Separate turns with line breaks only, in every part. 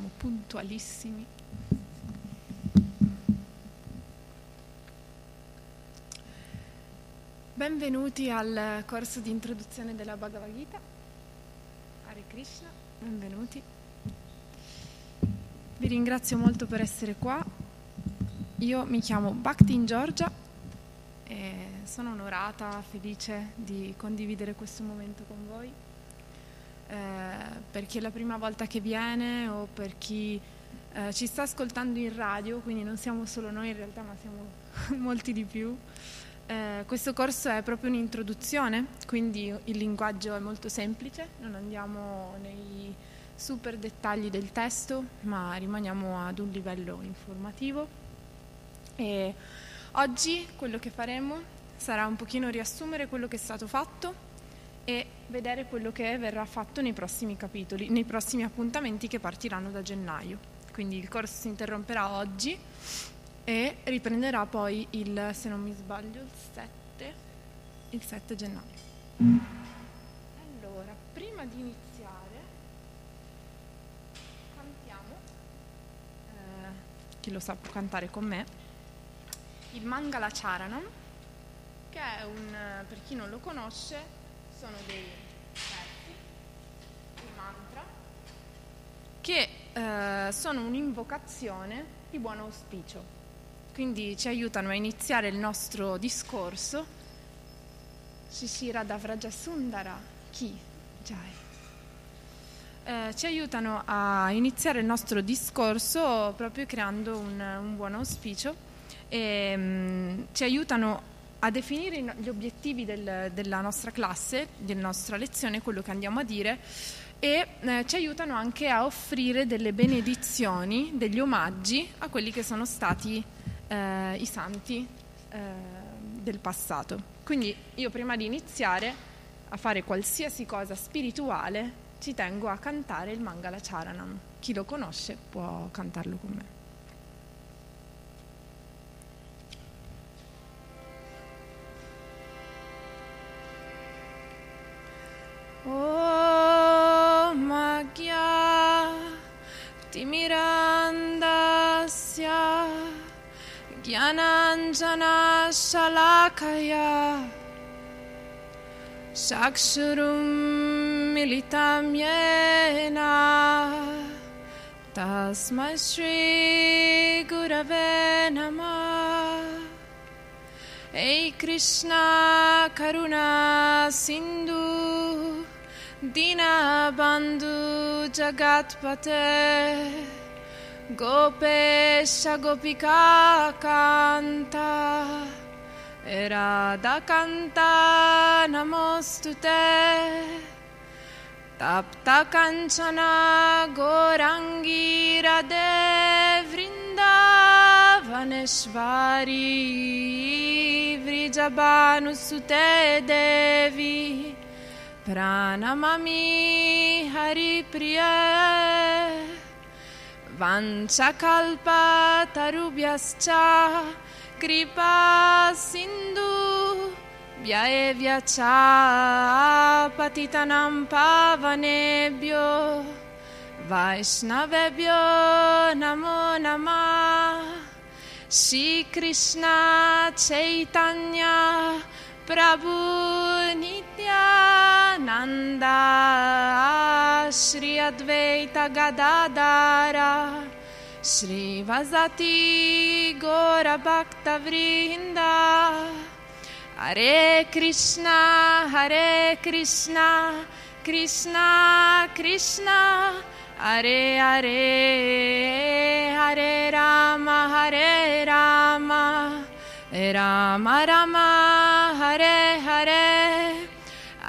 siamo puntualissimi. Benvenuti al corso di introduzione della Bhagavad Gita. Hare Krishna, benvenuti. Vi ringrazio molto per essere qua. Io mi chiamo Bhakti in Georgia e sono onorata, felice di condividere questo momento con voi eh, per chi è la prima volta che viene o per chi eh, ci sta ascoltando in radio, quindi non siamo solo noi in realtà, ma siamo molti di più. Eh, questo corso è proprio un'introduzione, quindi il linguaggio è molto semplice, non andiamo nei super dettagli del testo, ma rimaniamo ad un livello informativo. E oggi quello che faremo sarà un pochino riassumere quello che è stato fatto e vedere quello che verrà fatto nei prossimi capitoli, nei prossimi appuntamenti che partiranno da gennaio. Quindi il corso si interromperà oggi e riprenderà poi il, se non mi sbaglio, il 7, il 7 gennaio. Allora, prima di iniziare, cantiamo, eh, chi lo sa può cantare con me, il Mangala Charanam, che è un, per chi non lo conosce, sono dei versi, dei mantra, che eh, sono un'invocazione di buon auspicio. Quindi ci aiutano a iniziare il nostro discorso. Shishira Davrajasundara Ki Jai. Eh, ci aiutano a iniziare il nostro discorso proprio creando un, un buon auspicio e mh, mm, ci aiutano a definire gli obiettivi del, della nostra classe, della nostra lezione, quello che andiamo a dire e eh, ci aiutano anche a offrire delle benedizioni, degli omaggi a quelli che sono stati eh, i santi eh, del passato. Quindi io prima di iniziare a fare qualsiasi cosa spirituale ci tengo a cantare il Mangala Charanam. Chi lo conosce può cantarlo con me. Gyananjana Shalakaya Shakshurum Militam Yena. Tasmai Shri Gurave Krishna Karuna Sindhu. Dinabandhu Jagatpate Gopesha Gopika Kanta Radha Kanta Namostute Tapta Kanchana Gorangi Radhe Vrindavaneshvari Vrijabanusute Devi. Pranamami Hari Priya Vanchakalpa Tarubhyascha Kripa Sindhu Vyayevya Cha Patitanam Pavanebhyo Vaishnavebhyo Namo Namah Shri Prabhu Nityananda Shri Advaita Gadadara Shri Vasati Gora Bhakta Vrinda Hare Krishna Hare Krishna Krishna Krishna Hare Hare Hare Rama Hare Rama Rama Rama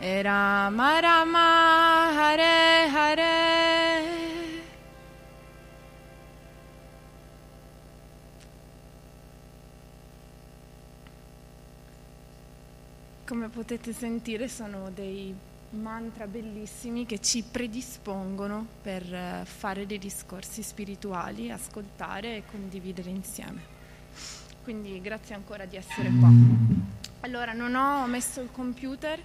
Rama Rama Hare Hare Come potete sentire sono dei mantra bellissimi che ci predispongono per eh, fare dei discorsi spirituali, ascoltare e condividere insieme. Quindi grazie ancora di essere qua. Allora, non ho messo il computer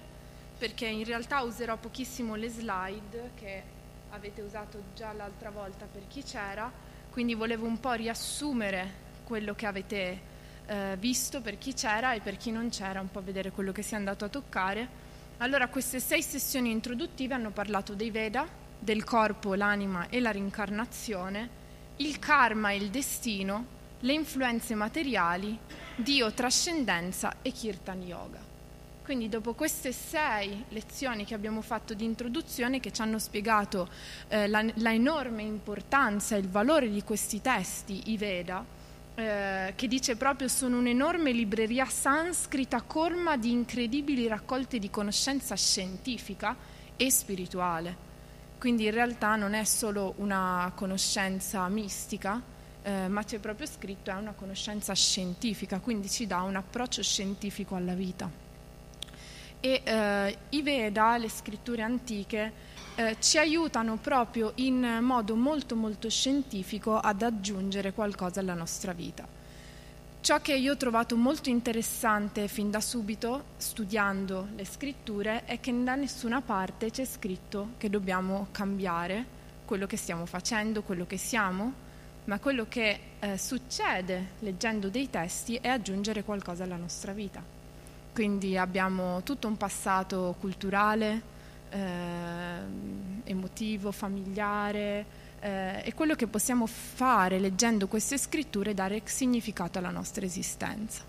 perché in realtà userò pochissimo le slide che avete usato già l'altra volta per chi c'era, quindi volevo un po' riassumere quello che avete eh, visto per chi c'era e per chi non c'era, un po' vedere quello che si è andato a toccare allora, queste sei sessioni introduttive hanno parlato dei Veda, del corpo, l'anima e la rincarnazione, il karma e il destino, le influenze materiali, Dio, trascendenza e Kirtan Yoga. Quindi dopo queste sei lezioni che abbiamo fatto di introduzione che ci hanno spiegato eh, la, la enorme importanza e il valore di questi testi, i Veda, eh, che dice proprio sono un'enorme libreria sanscrita colma di incredibili raccolte di conoscenza scientifica e spirituale. Quindi in realtà non è solo una conoscenza mistica, eh, ma c'è proprio scritto è una conoscenza scientifica, quindi ci dà un approccio scientifico alla vita. E eh, i Veda, le scritture antiche, eh, ci aiutano proprio in modo molto molto scientifico ad aggiungere qualcosa alla nostra vita. Ciò che io ho trovato molto interessante fin da subito, studiando le scritture, è che da nessuna parte c'è scritto che dobbiamo cambiare quello che stiamo facendo, quello che siamo, ma quello che eh, succede leggendo dei testi è aggiungere qualcosa alla nostra vita. Quindi abbiamo tutto un passato culturale, eh, emotivo, familiare, eh, è quello che possiamo fare leggendo queste scritture e dare significato alla nostra esistenza.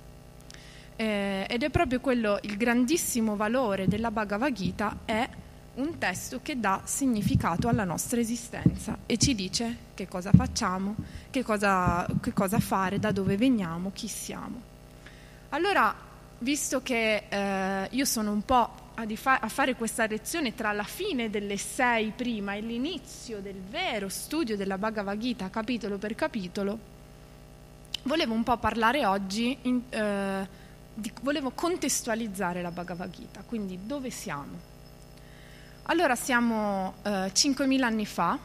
Eh, ed è proprio quello il grandissimo valore della Bhagavad Gita è un testo che dà significato alla nostra esistenza e ci dice che cosa facciamo, che cosa, che cosa fare, da dove veniamo, chi siamo. Allora, visto che eh, io sono un po' a, fa- a, fare questa lezione tra la fine delle sei prima e l'inizio del vero studio della Bhagavad Gita capitolo per capitolo, volevo un po' parlare oggi, in, eh, di, volevo contestualizzare la Bhagavad Gita, quindi dove siamo? Allora siamo eh, 5.000 anni fa,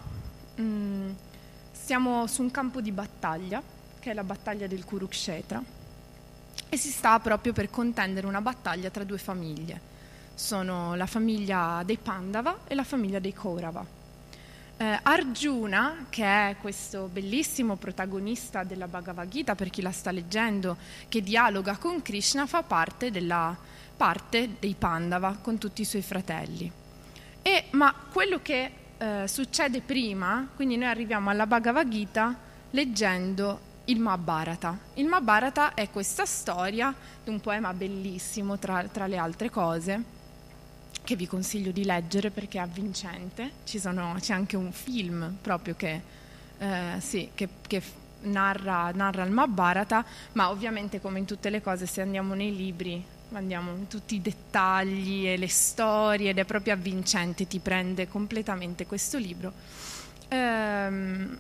mh, mm, siamo su un campo di battaglia, che è la battaglia del Kurukshetra, e si sta proprio per contendere una battaglia tra due famiglie sono la famiglia dei Pandava e la famiglia dei Kaurava. Eh, Arjuna, che è questo bellissimo protagonista della Bhagavad Gita, per chi la sta leggendo, che dialoga con Krishna, fa parte della parte dei Pandava con tutti i suoi fratelli. E, ma quello che eh, succede prima, quindi noi arriviamo alla Bhagavad Gita leggendo il Mahabharata. Il Mahabharata è questa storia di un poema bellissimo tra, tra le altre cose, che vi consiglio di leggere perché è avvincente. Sono, c'è anche un film proprio che, eh, sì, che, che narra, narra, il Mahabharata, ma ovviamente come in tutte le cose se andiamo nei libri andiamo in tutti i dettagli e le storie ed è proprio avvincente, ti prende completamente questo libro. Ehm,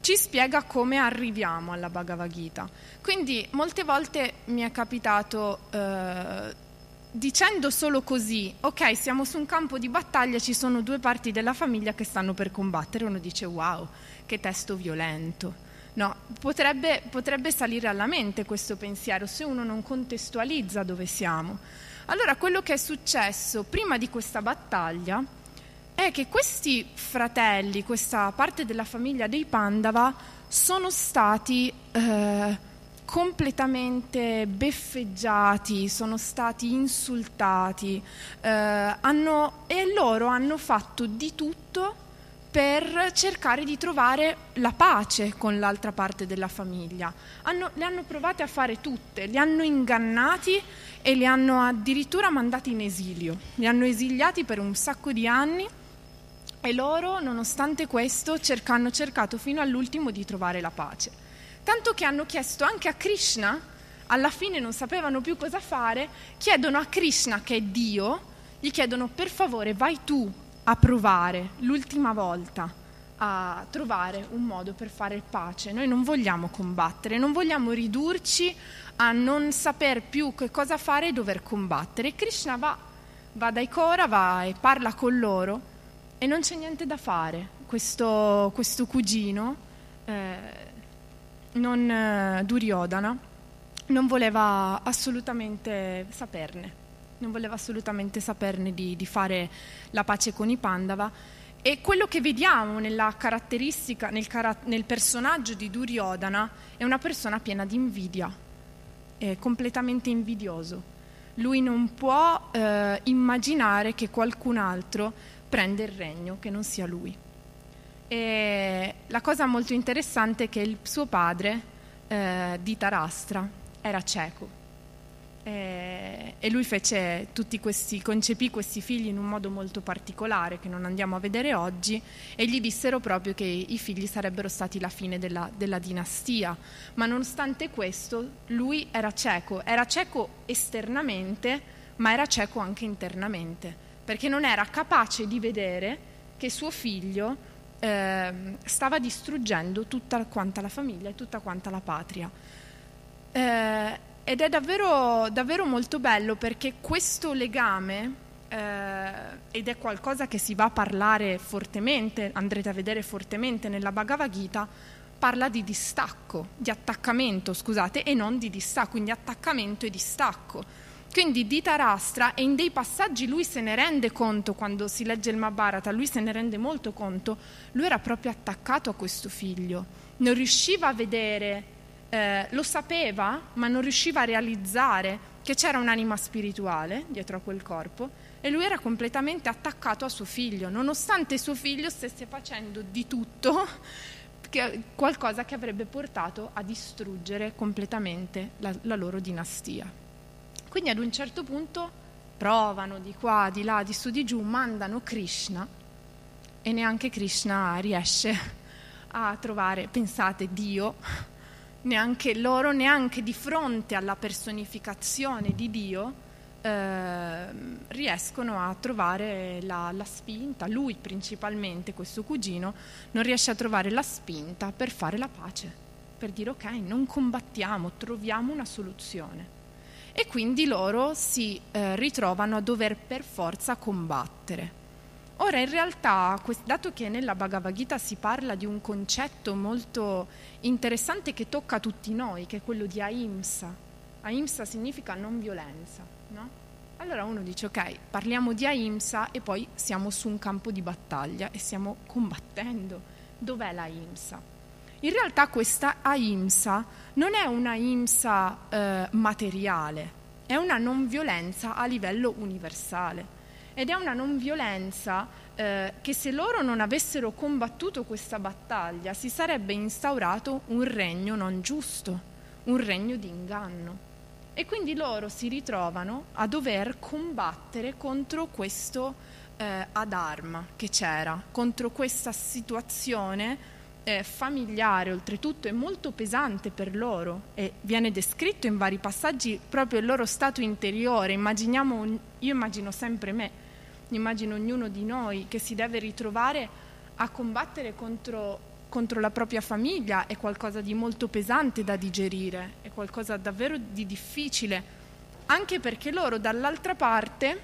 ci spiega come arriviamo alla Bhagavad Gita. Quindi molte volte mi è capitato eh, dicendo solo così, ok, siamo su un campo di battaglia, ci sono due parti della famiglia che stanno per combattere, uno dice wow, che testo violento. No, potrebbe, potrebbe salire alla mente questo pensiero se uno non contestualizza dove siamo. Allora, quello che è successo prima di questa battaglia è che questi fratelli, questa parte della famiglia dei Pandava, sono stati eh, completamente beffeggiati, sono stati insultati eh, hanno, e loro hanno fatto di tutto per cercare di trovare la pace con l'altra parte della famiglia. Hanno, le hanno provate a fare tutte, li hanno ingannati e li hanno addirittura mandati in esilio, li hanno esiliati per un sacco di anni e loro, nonostante questo, hanno cercato fino all'ultimo di trovare la pace tanto che hanno chiesto anche a Krishna, alla fine non sapevano più cosa fare, chiedono a Krishna, che è Dio, gli chiedono per favore vai tu a provare l'ultima volta a trovare un modo per fare pace. Noi non vogliamo combattere, non vogliamo ridurci a non saper più che cosa fare e dover combattere. Krishna va, va dai Kora, va e parla con loro e non c'è niente da fare. Questo, questo cugino, eh, non, eh, Duryodhana, non voleva assolutamente saperne, non voleva assolutamente saperne di, di fare la pace con i Pandava e quello che vediamo nella caratteristica, nel, car- nel personaggio di Duryodhana è una persona piena di invidia, è completamente invidioso. Lui non può eh, immaginare che qualcun altro prenda il regno, che non sia lui. E la cosa molto interessante è che il suo padre, eh, di Tarastra, era cieco eh, e lui fece tutti questi, concepì questi figli in un modo molto particolare che non andiamo a vedere oggi e gli dissero proprio che i figli sarebbero stati la fine della, della dinastia. Ma nonostante questo lui era cieco, era cieco esternamente ma era cieco anche internamente perché non era capace di vedere che suo figlio eh, stava distruggendo tutta quanta la famiglia e tutta quanta la patria. Eh, ed è davvero, davvero molto bello perché questo legame, eh, ed è qualcosa che si va a parlare fortemente, andrete a vedere fortemente nella Bhagavad Gita, parla di distacco, di attaccamento, scusate, e non di distacco, quindi attaccamento e distacco. Quindi di Tarastra, e in dei passaggi lui se ne rende conto quando si legge il Mahabharata, lui se ne rende molto conto, lui era proprio attaccato a questo figlio, non riusciva a vedere eh, lo sapeva, ma non riusciva a realizzare che c'era un'anima spirituale dietro a quel corpo e lui era completamente attaccato a suo figlio, nonostante suo figlio stesse facendo di tutto che, qualcosa che avrebbe portato a distruggere completamente la, la loro dinastia. Quindi ad un certo punto provano di qua, di là, di su, di giù, mandano Krishna e neanche Krishna riesce a trovare, pensate, Dio neanche loro, neanche di fronte alla personificazione di Dio, eh, riescono a trovare la, la, spinta, lui principalmente, questo cugino, non riesce a trovare la spinta per fare la pace, per dire ok, non combattiamo, troviamo una soluzione. E quindi loro si eh, ritrovano a dover per forza combattere. Ora, in realtà, dato che nella Bhagavad Gita si parla di un concetto molto interessante che tocca tutti noi, che è quello di Ahimsa. Ahimsa significa non violenza, no? Allora uno dice, ok, parliamo di Ahimsa e poi siamo su un campo di battaglia e stiamo combattendo. Dov'è la Ahimsa? In realtà questa Ahimsa non è una Ahimsa eh, materiale, è una non violenza a livello universale ed è una non violenza eh, che se loro non avessero combattuto questa battaglia si sarebbe instaurato un regno non giusto, un regno di inganno. E quindi loro si ritrovano a dover combattere contro questo eh, adarma che c'era, contro questa situazione eh, familiare oltretutto è molto pesante per loro e viene descritto in vari passaggi proprio il loro stato interiore. Immaginiamo, io immagino sempre me immagino ognuno di noi che si deve ritrovare a combattere contro, contro la propria famiglia è qualcosa di molto pesante da digerire, è qualcosa davvero di difficile, anche perché loro dall'altra parte,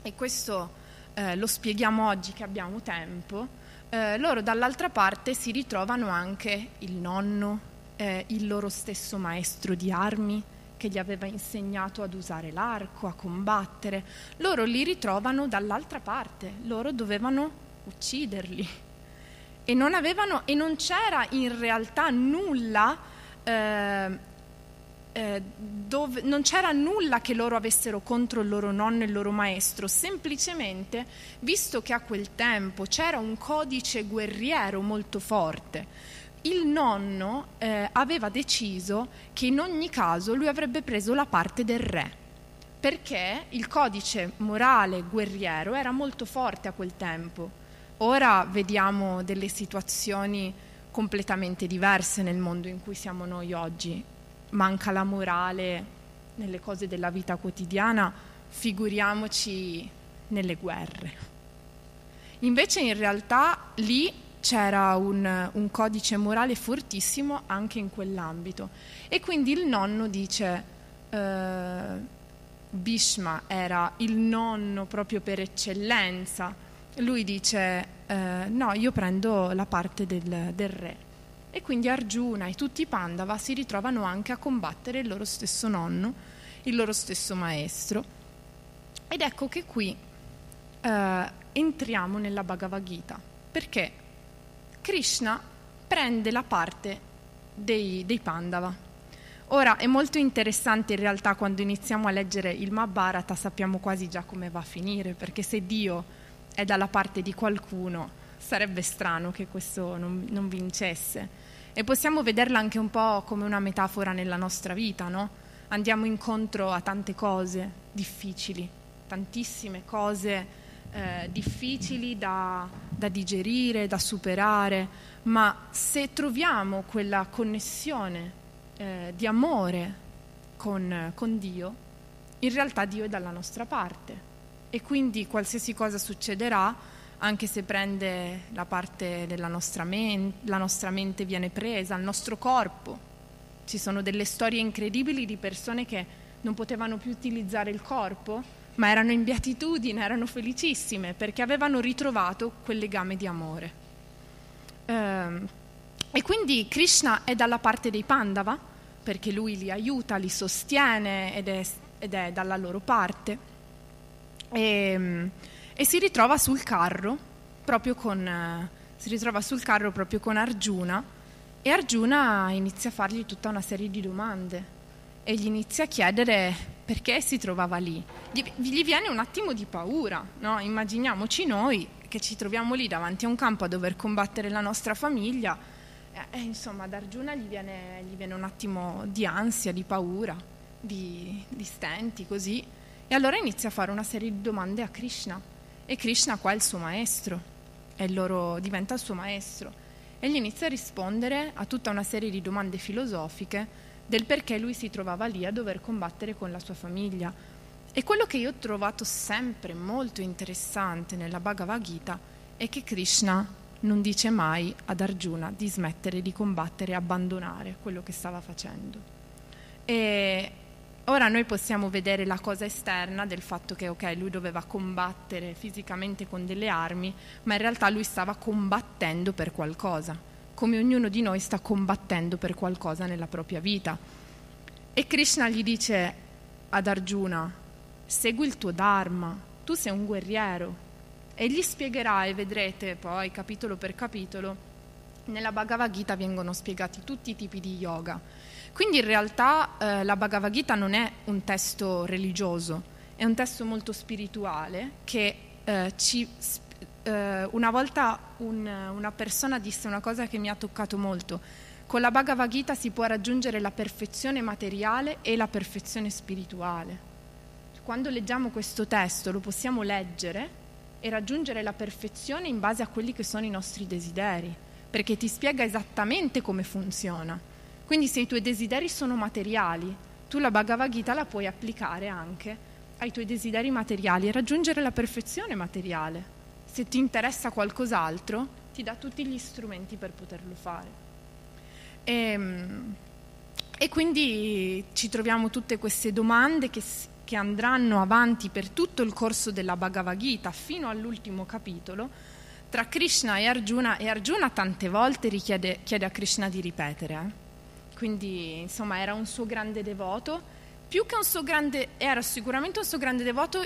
e questo eh, lo spieghiamo oggi che abbiamo tempo, eh, loro dall'altra parte si ritrovano anche il nonno, eh, il loro stesso maestro di armi, che gli aveva insegnato ad usare l'arco, a combattere. Loro li ritrovano dall'altra parte, loro dovevano ucciderli. E non, avevano, e non c'era in realtà nulla, eh, eh, dove, non c'era nulla che loro avessero contro il loro nonno e il loro maestro, semplicemente visto che a quel tempo c'era un codice guerriero molto forte il nonno eh, aveva deciso che in ogni caso lui avrebbe preso la parte del re, perché il codice morale guerriero era molto forte a quel tempo. Ora vediamo delle situazioni completamente diverse nel mondo in cui siamo noi oggi. Manca la morale nelle cose della vita quotidiana, figuriamoci nelle guerre. Invece in realtà lì c'era un, un, codice morale fortissimo anche in quell'ambito. E quindi il nonno dice, eh, Bhishma era il nonno proprio per eccellenza, lui dice, eh, no, io prendo la parte del, del re. E quindi Arjuna e tutti i Pandava si ritrovano anche a combattere il loro stesso nonno, il loro stesso maestro. Ed ecco che qui eh, entriamo nella Bhagavad Gita, perché Krishna prende la parte dei, dei Pandava. Ora è molto interessante in realtà quando iniziamo a leggere il Mahabharata sappiamo quasi già come va a finire, perché se Dio è dalla parte di qualcuno sarebbe strano che questo non, non vincesse. E possiamo vederla anche un po' come una metafora nella nostra vita, no? Andiamo incontro a tante cose difficili, tantissime cose eh, difficili da, da digerire, da superare, ma se troviamo quella connessione eh, di amore con, con Dio, in realtà Dio è dalla nostra parte e quindi qualsiasi cosa succederà, anche se prende la parte della nostra mente, la nostra mente viene presa, il nostro corpo. Ci sono delle storie incredibili di persone che non potevano più utilizzare il corpo ma erano in beatitudine, erano felicissime perché avevano ritrovato quel legame di amore. Ehm, e quindi Krishna è dalla parte dei Pandava, perché lui li aiuta, li sostiene ed è, ed è dalla loro parte, e, e, si ritrova sul carro proprio con, sul carro proprio con Arjuna e Arjuna inizia a fargli tutta una serie di domande e gli inizia a chiedere perché si trovava lì. Gli, gli viene un attimo di paura, no? immaginiamoci noi che ci troviamo lì davanti a un campo a dover combattere la nostra famiglia, e, e insomma ad Arjuna gli viene, gli viene, un attimo di ansia, di paura, di, di stenti, così. E allora inizia a fare una serie di domande a Krishna. E Krishna qua è il suo maestro, e loro, diventa il suo maestro. E gli inizia a rispondere a tutta una serie di domande filosofiche del perché lui si trovava lì a dover combattere con la sua famiglia. E quello che io ho trovato sempre molto interessante nella Bhagavad Gita è che Krishna non dice mai ad Arjuna di smettere di combattere e abbandonare quello che stava facendo. E ora noi possiamo vedere la cosa esterna del fatto che ok, lui doveva combattere fisicamente con delle armi, ma in realtà lui stava combattendo per qualcosa come ognuno di noi sta combattendo per qualcosa nella propria vita. E Krishna gli dice ad Arjuna, segui il tuo Dharma, tu sei un guerriero. E gli spiegherà, e vedrete poi capitolo per capitolo, nella Bhagavad Gita vengono spiegati tutti i tipi di yoga. Quindi in realtà eh, la Bhagavad Gita non è un testo religioso, è un testo molto spirituale che eh, ci eh, una volta un, una persona disse una cosa che mi ha toccato molto. Con la Bhagavad Gita si può raggiungere la perfezione materiale e la perfezione spirituale. Quando leggiamo questo testo lo possiamo leggere e raggiungere la perfezione in base a quelli che sono i nostri desideri, perché ti spiega esattamente come funziona. Quindi se i tuoi desideri sono materiali, tu la Bhagavad Gita la puoi applicare anche ai tuoi desideri materiali e raggiungere la perfezione materiale se ti interessa qualcos'altro, ti dà tutti gli strumenti per poterlo fare. E, ehm, e quindi ci troviamo tutte queste domande che, che, andranno avanti per tutto il corso della Bhagavad Gita fino all'ultimo capitolo tra Krishna e Arjuna e Arjuna tante volte richiede, chiede a Krishna di ripetere. Eh? Quindi insomma era un suo grande devoto, più che un suo grande, era sicuramente un suo grande devoto,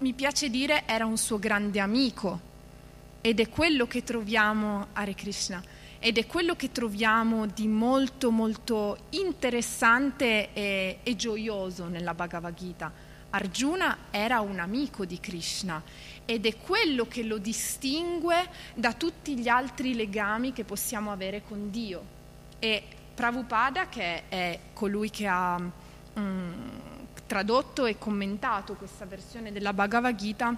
mi piace dire era un suo grande amico ed è quello che troviamo, Hare Krishna, ed è quello che troviamo di molto molto interessante e, e gioioso nella Bhagavad Gita. Arjuna era un amico di Krishna ed è quello che lo distingue da tutti gli altri legami che possiamo avere con Dio. E Prabhupada, che è colui che ha mm, tradotto e commentato questa versione della Bhagavad Gita,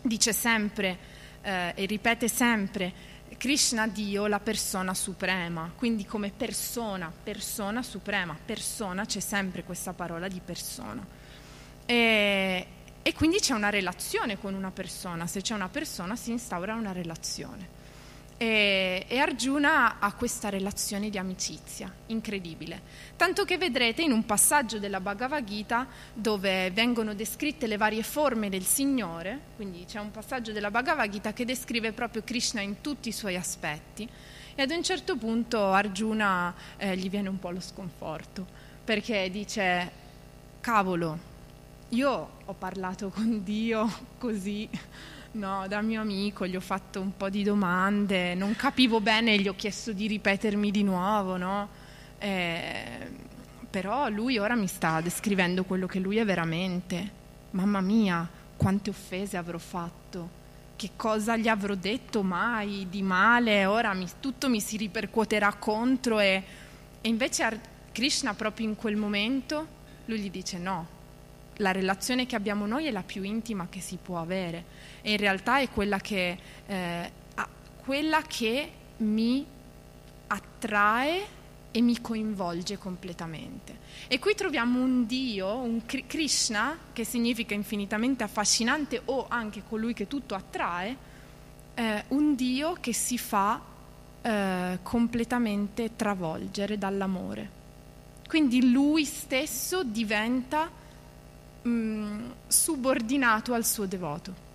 dice sempre eh, e ripete sempre Krishna Dio, la persona suprema, quindi come persona, persona suprema, persona, c'è sempre questa parola di persona. E, e quindi c'è una relazione con una persona, se c'è una persona si instaura una relazione. E, e, Arjuna ha questa relazione di amicizia incredibile. Tanto che vedrete in un passaggio della Bhagavad Gita dove vengono descritte le varie forme del Signore, quindi c'è un passaggio della Bhagavad Gita che descrive proprio Krishna in tutti i suoi aspetti. E ad un certo punto Arjuna eh, gli viene un po' lo sconforto perché dice: Cavolo, io ho parlato con Dio così No, da mio amico gli ho fatto un po' di domande, non capivo bene, gli ho chiesto di ripetermi di nuovo, no? Eh, però lui ora mi sta descrivendo quello che lui è veramente. Mamma mia, quante offese avrò fatto, che cosa gli avrò detto mai di male, ora mi, tutto mi si ripercuoterà contro e, e invece Krishna proprio in quel momento, lui gli dice no, la relazione che abbiamo noi è la più intima che si può avere e in realtà è quella che, eh, quella che mi attrae e mi coinvolge completamente. E qui troviamo un Dio, un Krishna, che significa infinitamente affascinante o anche colui che tutto attrae, eh, un Dio che si fa eh, completamente travolgere dall'amore. Quindi lui stesso diventa mh, mm, subordinato al suo devoto.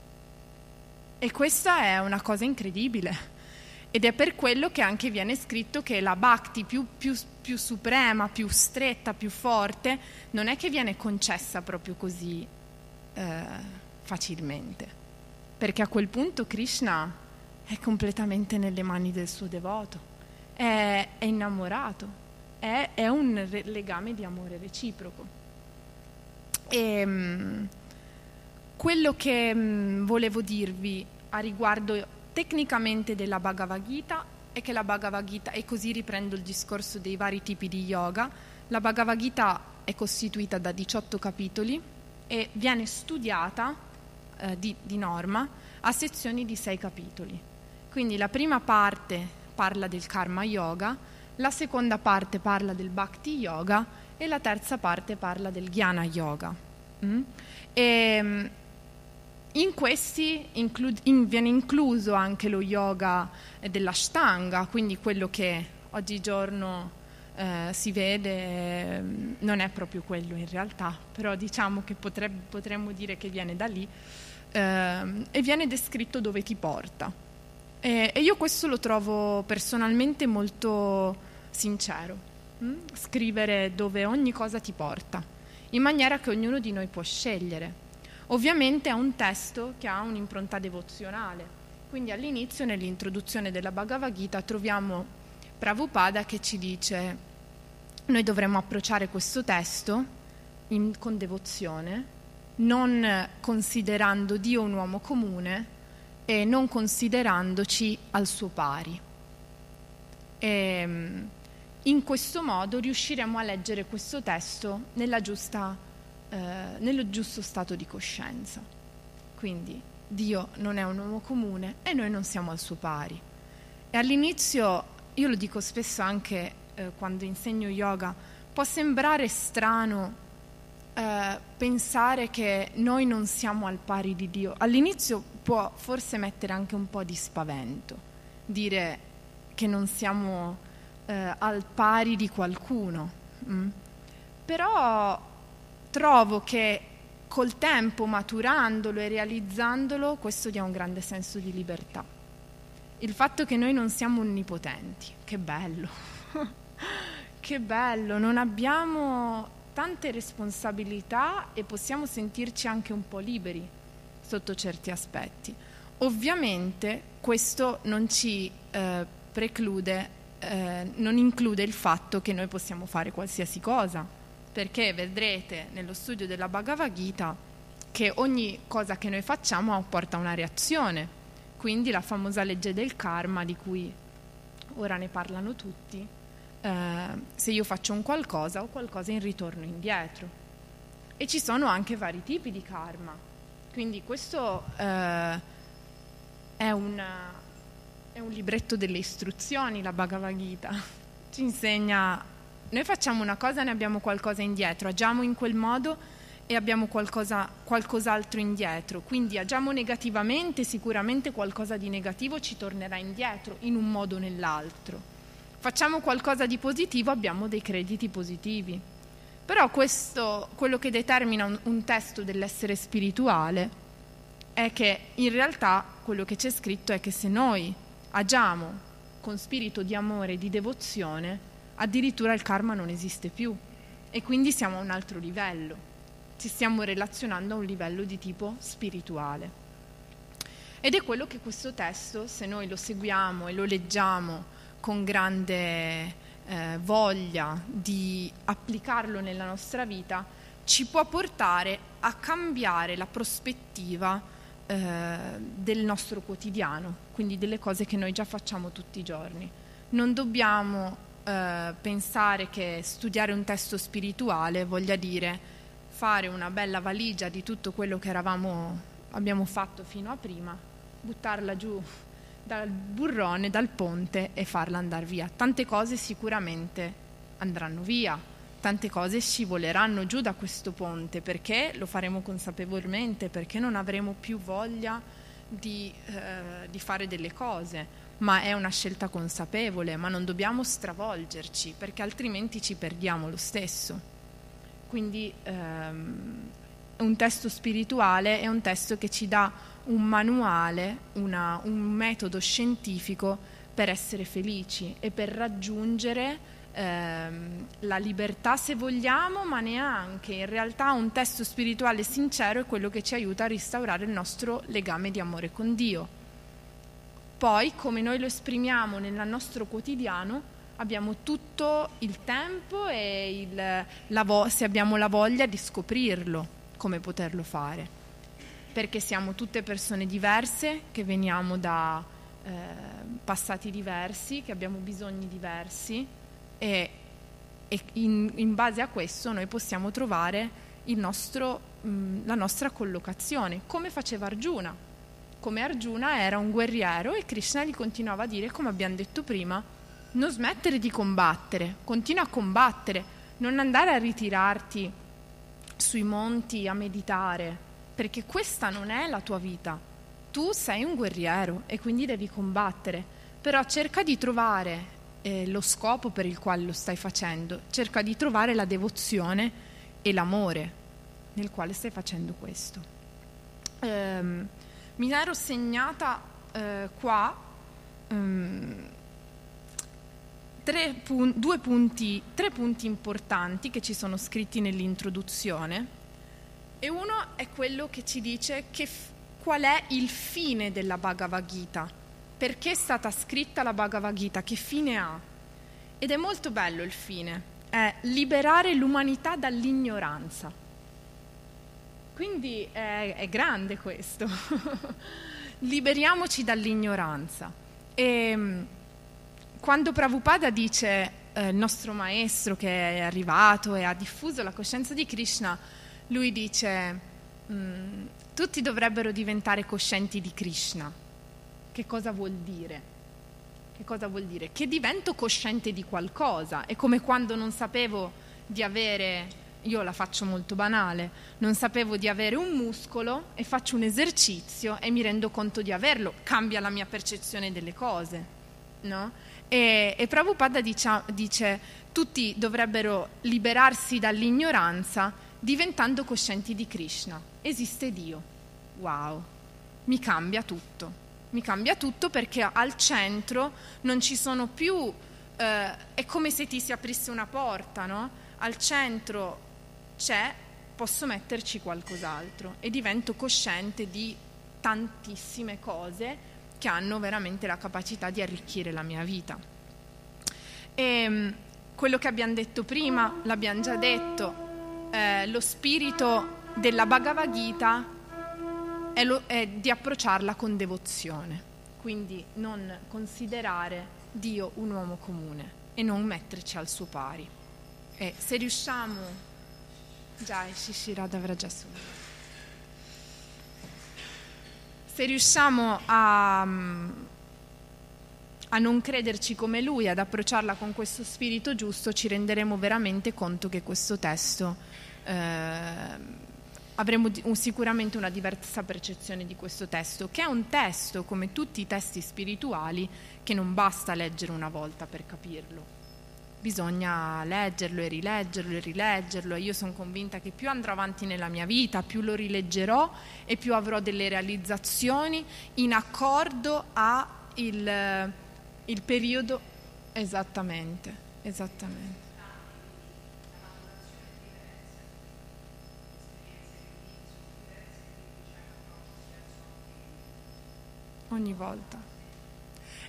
E questa è una cosa incredibile. Ed è per quello che anche viene scritto che la bhakti più, più, più, suprema, più stretta, più forte, non è che viene concessa proprio così eh, facilmente. Perché a quel punto Krishna è completamente nelle mani del suo devoto, è, è innamorato, è, è, un re- legame di amore reciproco. E, ehm, quello che mh, mm, volevo dirvi a riguardo tecnicamente della Bhagavad Gita è che la Bhagavad Gita, e così riprendo il discorso dei vari tipi di yoga, la Bhagavad Gita è costituita da 18 capitoli e viene studiata eh, di, di norma a sezioni di 6 capitoli. Quindi la prima parte parla del karma yoga, la seconda parte parla del bhakti yoga e la terza parte parla del jnana yoga. Mm? E, mm, in questi inclu- in, viene incluso anche lo yoga dell'ashtanga, quindi quello che oggigiorno eh, si vede eh, non è proprio quello in realtà, però diciamo che potrebbe, potremmo dire che viene da lì eh, e viene descritto dove ti porta. E, e, io questo lo trovo personalmente molto sincero, hm? scrivere dove ogni cosa ti porta, in maniera che ognuno di noi può scegliere Ovviamente è un testo che ha un'impronta devozionale, quindi all'inizio, nell'introduzione della Bhagavad Gita, troviamo Prabhupada che ci dice noi dovremmo approcciare questo testo in, con devozione, non considerando Dio un uomo comune e non considerandoci al suo pari. E, ehm, in questo modo riusciremo a leggere questo testo nella giusta eh, nello giusto stato di coscienza. Quindi Dio non è un uomo comune e noi non siamo al suo pari. E all'inizio, io lo dico spesso anche eh, quando insegno yoga, può sembrare strano eh, pensare che noi non siamo al pari di Dio. All'inizio può forse mettere anche un po' di spavento, dire che non siamo eh, al pari di qualcuno. Mm? Però trovo che col tempo, maturandolo e realizzandolo, questo dia un grande senso di libertà. Il fatto che noi non siamo onnipotenti, che bello, che bello, non abbiamo tante responsabilità e possiamo sentirci anche un po' liberi sotto certi aspetti. Ovviamente questo non ci eh, preclude, eh, non include il fatto che noi possiamo fare qualsiasi cosa perché vedrete nello studio della Bhagavad Gita che ogni cosa che noi facciamo porta una reazione, quindi la famosa legge del karma di cui ora ne parlano tutti, eh, se io faccio un qualcosa ho qualcosa in ritorno indietro. E ci sono anche vari tipi di karma, quindi questo eh, è, una, è un libretto delle istruzioni, la Bhagavad Gita, ci insegna noi facciamo una cosa e ne abbiamo qualcosa indietro, agiamo in quel modo e abbiamo qualcosa, qualcos'altro indietro. Quindi agiamo negativamente, sicuramente qualcosa di negativo ci tornerà indietro in un modo o nell'altro. Facciamo qualcosa di positivo, abbiamo dei crediti positivi. Però questo, quello che determina un, un testo dell'essere spirituale è che in realtà quello che c'è scritto è che se noi agiamo con spirito di amore e di devozione, addirittura il karma non esiste più e quindi siamo a un altro livello, ci stiamo relazionando a un livello di tipo spirituale. Ed è quello che questo testo, se noi lo seguiamo e lo leggiamo con grande eh, voglia di applicarlo nella nostra vita, ci può portare a cambiare la prospettiva eh, del nostro quotidiano, quindi delle cose che noi già facciamo tutti i giorni. Non dobbiamo eh, pensare che studiare un testo spirituale voglia dire fare una bella valigia di tutto quello che eravamo, abbiamo fatto fino a prima, buttarla giù dal burrone, dal ponte e farla andare via. Tante cose sicuramente andranno via, tante cose scivoleranno giù da questo ponte perché lo faremo consapevolmente, perché non avremo più voglia di, eh, di fare delle cose, ma è una scelta consapevole, ma non dobbiamo stravolgerci perché altrimenti ci perdiamo lo stesso. Quindi ehm, un testo spirituale è un testo che ci dà un manuale, una, un metodo scientifico per essere felici e per raggiungere ehm, la libertà se vogliamo, ma neanche. In realtà un testo spirituale sincero è quello che ci aiuta a restaurare il nostro legame di amore con Dio. Poi, come noi lo esprimiamo nel nostro quotidiano, abbiamo tutto il tempo e il, vo- se abbiamo la voglia di scoprirlo, come poterlo fare. Perché siamo tutte persone diverse, che veniamo da eh, passati diversi, che abbiamo bisogni diversi e, e in, in, base a questo noi possiamo trovare nostro, mh, la nostra collocazione, come faceva Arjuna. Come Arjuna era un guerriero e Krishna gli continuava a dire, come abbiamo detto prima, non smettere di combattere, continua a combattere, non andare a ritirarti sui monti a meditare, perché questa non è la tua vita. Tu sei un guerriero e quindi devi combattere, però cerca di trovare eh, lo scopo per il quale lo stai facendo, cerca di trovare la devozione e l'amore nel quale stai facendo questo. Eh, mi ero segnata eh, qua um, tre, pun- punti, tre punti importanti che ci sono scritti nell'introduzione e uno è quello che ci dice che f- qual è il fine della Bhagavad Gita perché è stata scritta la Bhagavad Gita, che fine ha. Ed è molto bello il fine, è liberare l'umanità dall'ignoranza. Quindi è, è grande questo. Liberiamoci dall'ignoranza. E mm, quando Prabhupada dice eh, il nostro maestro che è arrivato e ha diffuso la coscienza di Krishna, lui dice mm, tutti dovrebbero diventare coscienti di Krishna che cosa vuol dire? Che cosa vuol dire? Che divento cosciente di qualcosa. È come quando non sapevo di avere, io la faccio molto banale, non sapevo di avere un muscolo e faccio un esercizio e mi rendo conto di averlo. Cambia la mia percezione delle cose. No? E, e Prabhupada dice, dice tutti dovrebbero liberarsi dall'ignoranza diventando coscienti di Krishna. Esiste Dio. Wow, mi cambia tutto mi cambia tutto perché al centro non ci sono più, eh, è come se ti si aprisse una porta, no? Al centro c'è, posso metterci qualcos'altro e divento cosciente di tantissime cose che hanno veramente la capacità di arricchire la mia vita. E ehm, quello che abbiamo detto prima, l'abbiamo già detto, eh, lo spirito della Bhagavad Gita è, lo, è di approcciarla con devozione, quindi non considerare Dio un uomo comune e non metterci al suo pari. E se riusciamo, già Shishirada avrà già subito. Se riusciamo a, a non crederci come lui, ad approcciarla con questo spirito giusto, ci renderemo veramente conto che questo testo eh, avremo sicuramente una diversa percezione di questo testo, che è un testo, come tutti i testi spirituali, che non basta leggere una volta per capirlo. Bisogna leggerlo e rileggerlo e rileggerlo e io sono convinta che più andrò avanti nella mia vita, più lo rileggerò e più avrò delle realizzazioni in accordo a il, il periodo esattamente, esattamente. Ogni volta.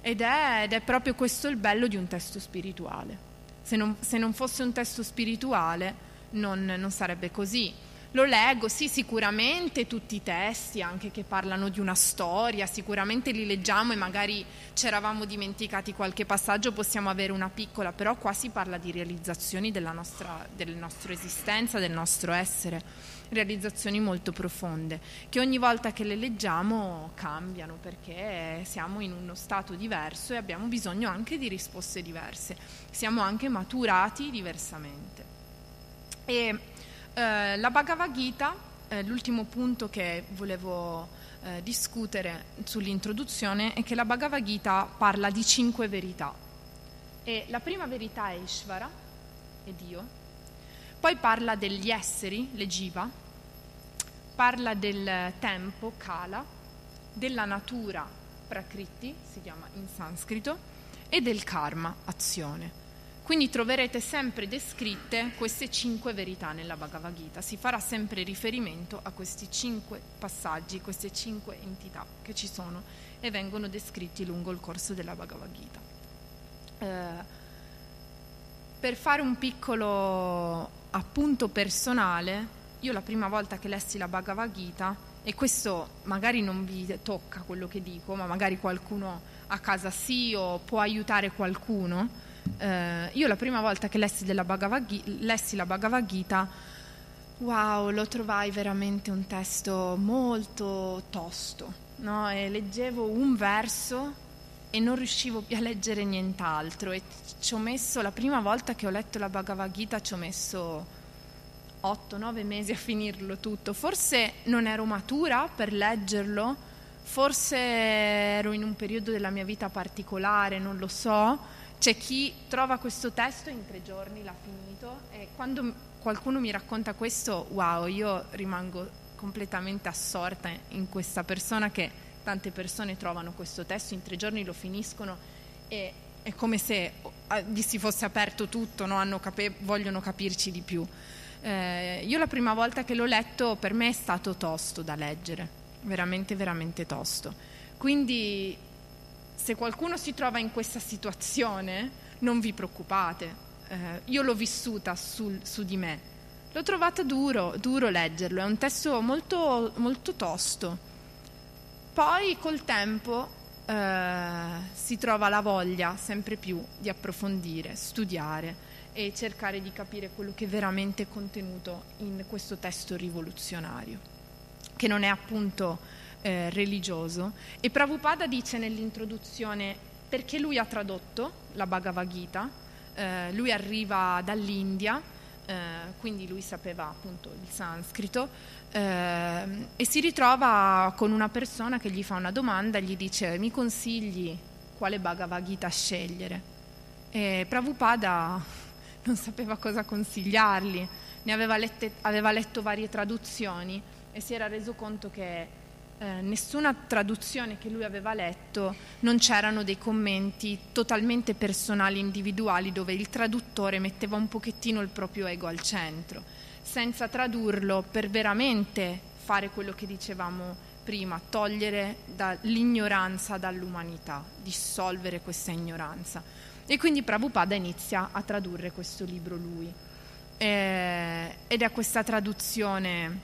Ed è, ed è, proprio questo il bello di un testo spirituale. Se non, se non fosse un testo spirituale non, non sarebbe così. Lo leggo, sì, sicuramente tutti i testi anche che parlano di una storia, sicuramente li leggiamo e magari ci eravamo dimenticati qualche passaggio, possiamo avere una piccola, però qua si parla di realizzazioni della nostra, della nostra esistenza, del nostro essere, realizzazioni molto profonde, che ogni volta che le leggiamo cambiano perché siamo in uno stato diverso e abbiamo bisogno anche di risposte diverse, siamo anche maturati diversamente. E eh, la Bhagavad Gita, eh, l'ultimo punto che volevo eh, discutere sull'introduzione è che la Bhagavad Gita parla di cinque verità. E la prima verità è Ishvara, è Dio, poi parla degli esseri, le jiva, parla del tempo, Kala, della natura, Prakriti, si chiama in sanscrito, e del karma, azione. Quindi troverete sempre descritte queste cinque verità nella Bhagavad Gita, si farà sempre riferimento a questi cinque passaggi, queste cinque entità che ci sono e vengono descritti lungo il corso della Bhagavad Gita. Eh, per fare un piccolo appunto personale, io la prima volta che lessi la Bhagavad Gita, e questo magari non vi tocca quello che dico, ma magari qualcuno a casa sì o può aiutare qualcuno, eh, io la prima volta che lessi, Gita, lessi la Bhagavad Gita, wow, lo trovai veramente un testo molto tosto, no? E leggevo un verso e non riuscivo più a leggere nient'altro. E ci ho messo, la prima volta che ho letto la Bhagavad Gita ci ho messo 8-9 mesi a finirlo tutto, forse non ero matura per leggerlo, forse ero in un periodo della mia vita particolare, non lo so, c'è chi trova questo testo in tre giorni, l'ha finito e quando qualcuno mi racconta questo, wow, io rimango completamente assorta in questa persona che tante persone trovano questo testo, in tre giorni lo finiscono e è come se gli si fosse aperto tutto, no? cap- vogliono capirci di più. Eh, io la prima volta che l'ho letto per me è stato tosto da leggere, veramente, veramente tosto. Quindi se qualcuno si trova in questa situazione, non vi preoccupate, eh, io l'ho vissuta sul, su di me. L'ho trovato duro, duro leggerlo, è un testo molto, molto tosto. Poi col tempo eh, si trova la voglia sempre più di approfondire, studiare e cercare di capire quello che è veramente contenuto in questo testo rivoluzionario, che non è appunto eh, religioso. E Prabhupada dice nell'introduzione perché lui ha tradotto la Bhagavad Gita, eh, lui arriva dall'India, eh, quindi lui sapeva appunto il sanscrito eh, e si ritrova con una persona che gli fa una domanda e gli dice mi consigli quale Bhagavad Gita scegliere? E Prabhupada non sapeva cosa consigliargli, ne aveva, lette, aveva letto varie traduzioni e si era reso conto che eh, nessuna traduzione che lui aveva letto non c'erano dei commenti totalmente personali, individuali, dove il traduttore metteva un pochettino il proprio ego al centro, senza tradurlo per veramente fare quello che dicevamo prima, togliere l'ignoranza dall'umanità, dissolvere questa ignoranza. E quindi Prabhupada inizia a tradurre questo libro lui. Eh, ed è questa traduzione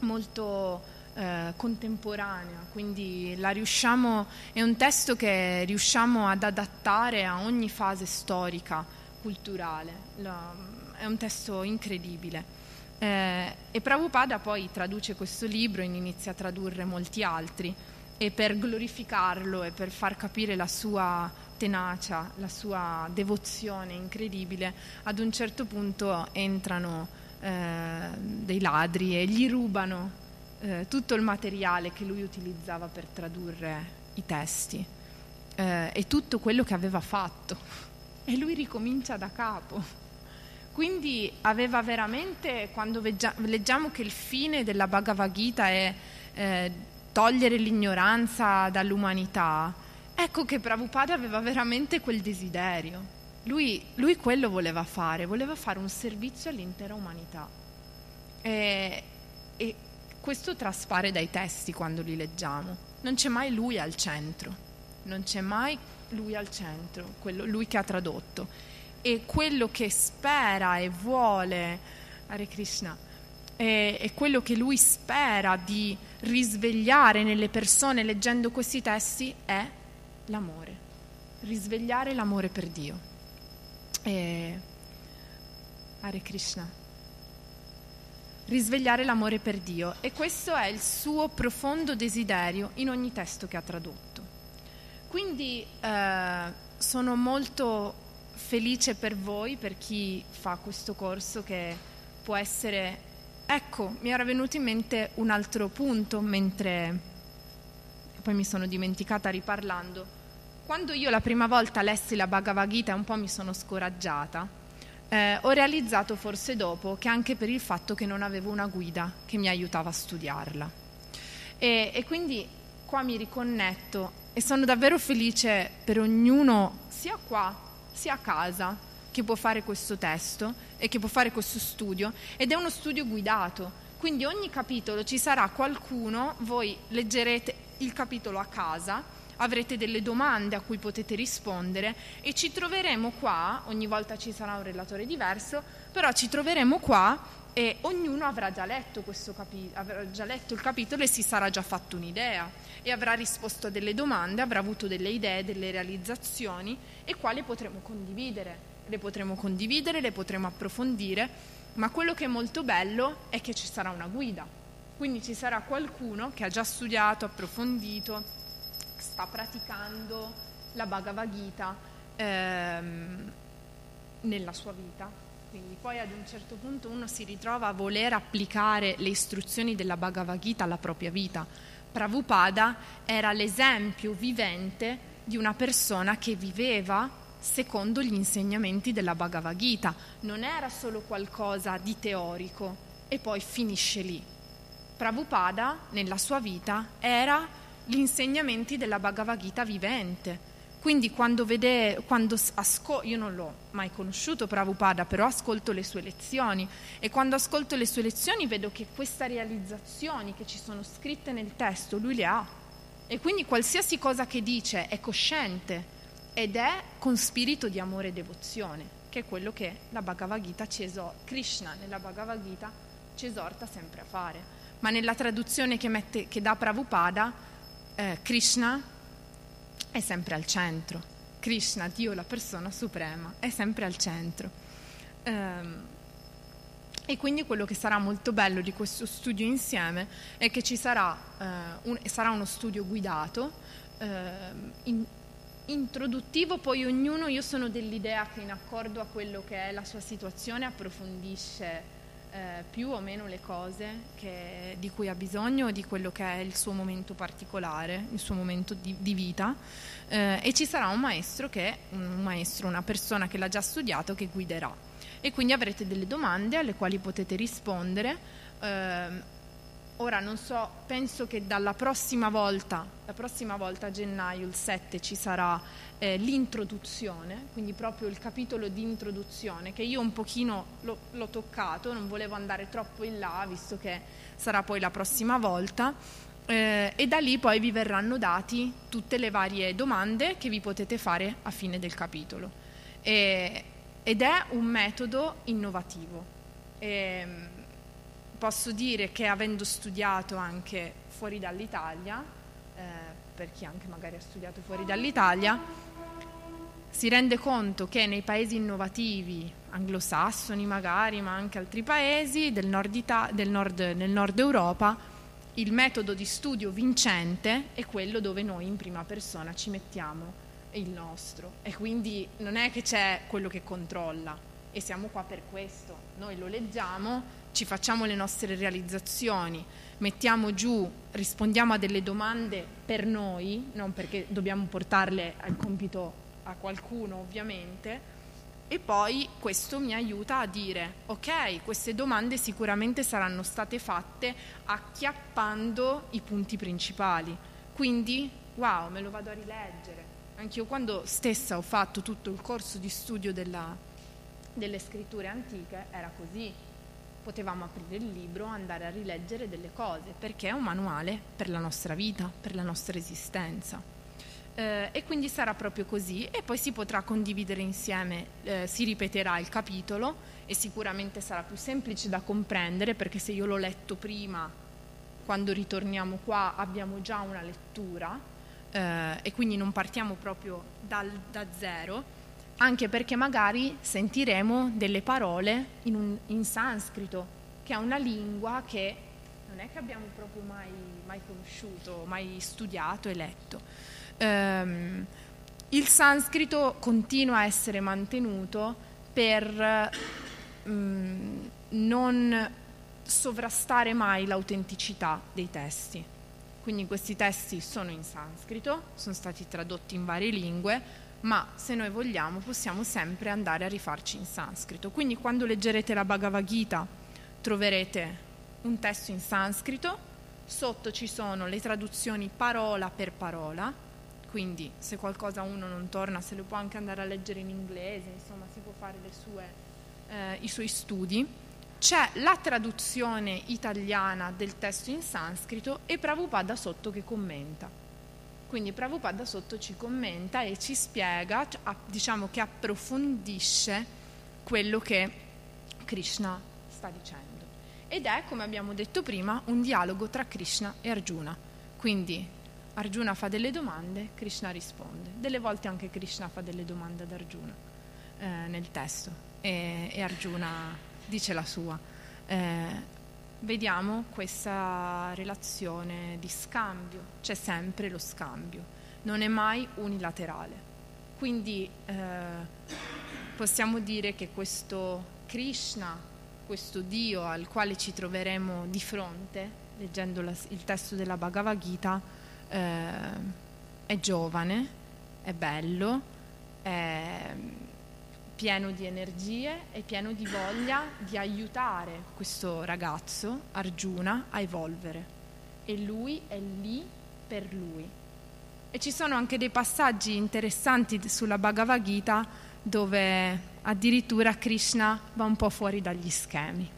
molto eh, contemporanea, quindi riusciamo, è un testo che riusciamo ad adattare a ogni fase storica, culturale, la, è un testo incredibile. Eh, e Prabhupada poi traduce questo libro e inizia a tradurre molti altri e per glorificarlo e per far capire la sua tenacia, la sua devozione incredibile, ad un certo punto entrano eh, dei ladri e gli rubano eh, tutto il materiale che lui utilizzava per tradurre i testi eh, e tutto quello che aveva fatto. E lui ricomincia da capo. Quindi aveva veramente, quando leggiamo che il fine della Bhagavad Gita è eh, togliere l'ignoranza dall'umanità, ecco che Prabhupada aveva veramente quel desiderio. Lui, lui quello voleva fare, voleva fare un servizio all'intera umanità. E, e questo traspare dai testi quando li leggiamo. Non c'è mai lui al centro, non c'è mai lui al centro, quello, lui che ha tradotto. E quello che spera e vuole, Hare Krishna, e, e quello che lui spera di risvegliare nelle persone leggendo questi testi è l'amore, risvegliare l'amore per Dio. E... Hare Krishna. Risvegliare l'amore per Dio e questo è il suo profondo desiderio in ogni testo che ha tradotto. Quindi eh, sono molto felice per voi, per chi fa questo corso che può essere Ecco, mi era venuto in mente un altro punto mentre poi mi sono dimenticata riparlando. Quando io la prima volta lessi la Bhagavad Gita e un po' mi sono scoraggiata, eh, ho realizzato forse dopo che anche per il fatto che non avevo una guida che mi aiutava a studiarla. E, e quindi qua mi riconnetto e sono davvero felice per ognuno, sia qua sia a casa, che può fare questo testo e che può fare questo studio ed è uno studio guidato. Quindi ogni capitolo ci sarà qualcuno, voi leggerete il capitolo a casa, avrete delle domande a cui potete rispondere e ci troveremo qua, ogni volta ci sarà un relatore diverso, però ci troveremo qua e ognuno avrà già letto, capi- avrà già letto il capitolo e si sarà già fatto un'idea e avrà risposto a delle domande, avrà avuto delle idee, delle realizzazioni e quale potremo condividere le potremo condividere, le potremo approfondire, ma quello che è molto bello è che ci sarà una guida. Quindi ci sarà qualcuno che ha già studiato, approfondito, sta praticando la Bhagavad Gita ehm, nella sua vita. Quindi poi ad un certo punto uno si ritrova a voler applicare le istruzioni della Bhagavad Gita alla propria vita. Prabhupada era l'esempio vivente di una persona che viveva secondo gli insegnamenti della Bhagavad Gita. Non era solo qualcosa di teorico e poi finisce lì. Prabhupada nella sua vita era gli insegnamenti della Bhagavad Gita vivente. Quindi quando vede, quando asco, io non l'ho mai conosciuto Prabhupada, però ascolto le sue lezioni e quando ascolto le sue lezioni vedo che queste realizzazioni che ci sono scritte nel testo lui le ha. E quindi qualsiasi cosa che dice è cosciente ed è con spirito di amore e devozione, che è quello che la Bhagavad Gita ci esorta, Krishna nella Bhagavad Gita ci esorta sempre a fare. Ma nella traduzione che, mette, che dà Prabhupada, eh, Krishna è sempre al centro. Krishna, Dio, la persona suprema, è sempre al centro. Um, e quindi quello che sarà molto bello di questo studio insieme è che ci sarà, uh, un, sarà uno studio guidato uh, in, introduttivo, poi ognuno, io sono dell'idea che in accordo a quello che è la sua situazione approfondisce eh, più o meno le cose che, di cui ha bisogno, di quello che è il suo momento particolare, il suo momento di, di vita eh, e ci sarà un maestro che, un maestro, una persona che l'ha già studiato che guiderà e quindi avrete delle domande alle quali potete rispondere. Eh, Ora non so, penso che dalla prossima volta, la prossima volta a gennaio, il 7, ci sarà eh, l'introduzione, quindi proprio il capitolo di introduzione, che io un pochino l'ho, l'ho, toccato, non volevo andare troppo in là, visto che sarà poi la prossima volta, eh, e da lì poi vi verranno dati tutte le varie domande che vi potete fare a fine del capitolo. E, ed è un metodo innovativo. E, ehm, posso dire che avendo studiato anche fuori dall'Italia, eh, per chi anche magari ha studiato fuori dall'Italia, si rende conto che nei paesi innovativi, anglosassoni magari, ma anche altri paesi del nord, Ita- del nord, nel nord Europa, il metodo di studio vincente è quello dove noi in prima persona ci mettiamo il nostro e quindi non è che c'è quello che controlla, e siamo qua per questo. Noi lo leggiamo, ci facciamo le nostre realizzazioni, mettiamo giù, rispondiamo a delle domande per noi, non perché dobbiamo portarle al compito a qualcuno ovviamente, e poi questo mi aiuta a dire, ok, queste domande sicuramente saranno state fatte acchiappando i punti principali. Quindi, wow, me lo vado a rileggere. Anch'io quando stessa ho fatto tutto il corso di studio della, delle scritture antiche, era così. Potevamo aprire il libro, andare a rileggere delle cose, perché è un manuale per la nostra vita, per la nostra esistenza eh, e quindi sarà proprio così. E poi si potrà condividere insieme, eh, si ripeterà il capitolo e sicuramente sarà più semplice da comprendere perché se io l'ho letto prima, quando ritorniamo qua abbiamo già una lettura eh, e quindi non partiamo proprio dal, da zero, anche perché magari sentiremo delle parole in, un, in sanscrito, che è una lingua che non è che abbiamo proprio mai, mai conosciuto, mai studiato e letto ehm, il sanscrito continua a essere mantenuto per mm, non sovrastare mai l'autenticità dei testi. Quindi questi testi sono in sanscrito, sono stati tradotti in varie lingue, ma se noi vogliamo possiamo sempre andare a rifarci in sanscrito. Quindi quando leggerete la Bhagavad Gita troverete un testo in sanscrito, sotto ci sono le traduzioni parola per parola, quindi se qualcosa uno non torna se lo può anche andare a leggere in inglese, insomma si può fare sue, eh, i suoi studi. C'è la traduzione italiana del testo in sanscrito e Prabhupada sotto che commenta. Quindi Prabhupada sotto ci commenta e ci spiega, diciamo che approfondisce quello che Krishna sta dicendo. Ed è, come abbiamo detto prima, un dialogo tra Krishna e Arjuna. Quindi Arjuna fa delle domande, Krishna risponde. Delle volte anche Krishna fa delle domande ad Arjuna eh, nel testo e, e, Arjuna dice la sua. Eh, vediamo questa relazione di scambio, c'è sempre lo scambio, non è mai unilaterale. Quindi eh, possiamo dire che questo Krishna, questo Dio al quale ci troveremo di fronte, leggendo la, il testo della Bhagavad Gita, eh, è giovane, è bello, è pieno di energie e pieno di voglia di aiutare questo ragazzo, Arjuna, a evolvere. E lui è lì per lui. E ci sono anche dei passaggi interessanti sulla Bhagavad Gita dove addirittura Krishna va un po' fuori dagli schemi.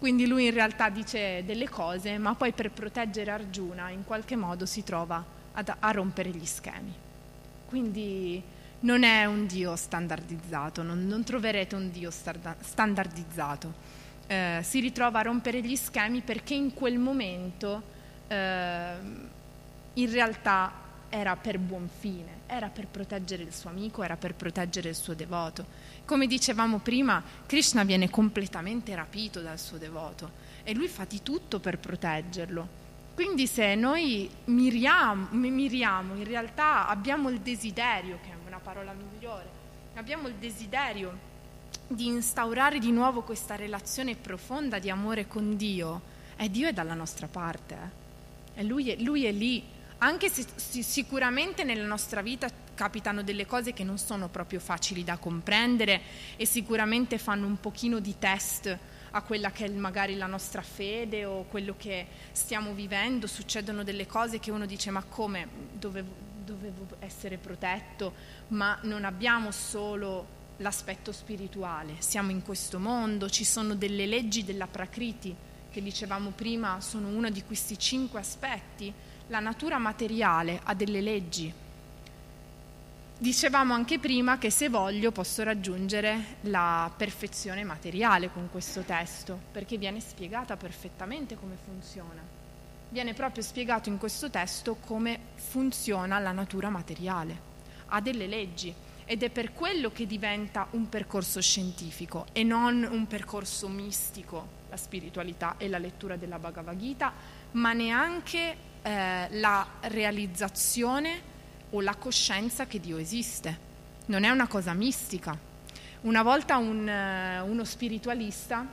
Quindi lui in realtà dice delle cose, ma poi per proteggere Arjuna in qualche modo si trova ad, a rompere gli schemi. Quindi non è un Dio standardizzato, non, non troverete un Dio standardizzato. Eh, si ritrova a rompere gli schemi perché in quel momento eh, in realtà era per buon fine, era per proteggere il suo amico, era per proteggere il suo devoto. Come dicevamo prima, Krishna viene completamente rapito dal suo devoto e lui fa di tutto per proteggerlo. Quindi se noi miriamo, miriamo, in realtà abbiamo il desiderio, che è una parola migliore, abbiamo il desiderio di instaurare di nuovo questa relazione profonda di amore con Dio, e Dio è dalla nostra parte, eh? e lui è, lui è lì anche se sicuramente nella nostra vita capitano delle cose che non sono proprio facili da comprendere e sicuramente fanno un pochino di test a quella che è magari la nostra fede o quello che stiamo vivendo, succedono delle cose che uno dice ma come? Dovevo, dovevo essere protetto, ma non abbiamo solo l'aspetto spirituale, siamo in questo mondo, ci sono delle leggi della Prakriti che dicevamo prima sono uno di questi cinque aspetti. La natura materiale ha delle leggi. Dicevamo anche prima che se voglio posso raggiungere la perfezione materiale con questo testo, perché viene spiegata perfettamente come funziona. Viene proprio spiegato in questo testo come funziona la natura materiale. Ha delle leggi ed è per quello che diventa un percorso scientifico e non un percorso mistico, la spiritualità e la lettura della Bhagavad Gita, ma neanche eh, la realizzazione o la coscienza che Dio esiste. Non è una cosa mistica. Una volta un, eh, uno spiritualista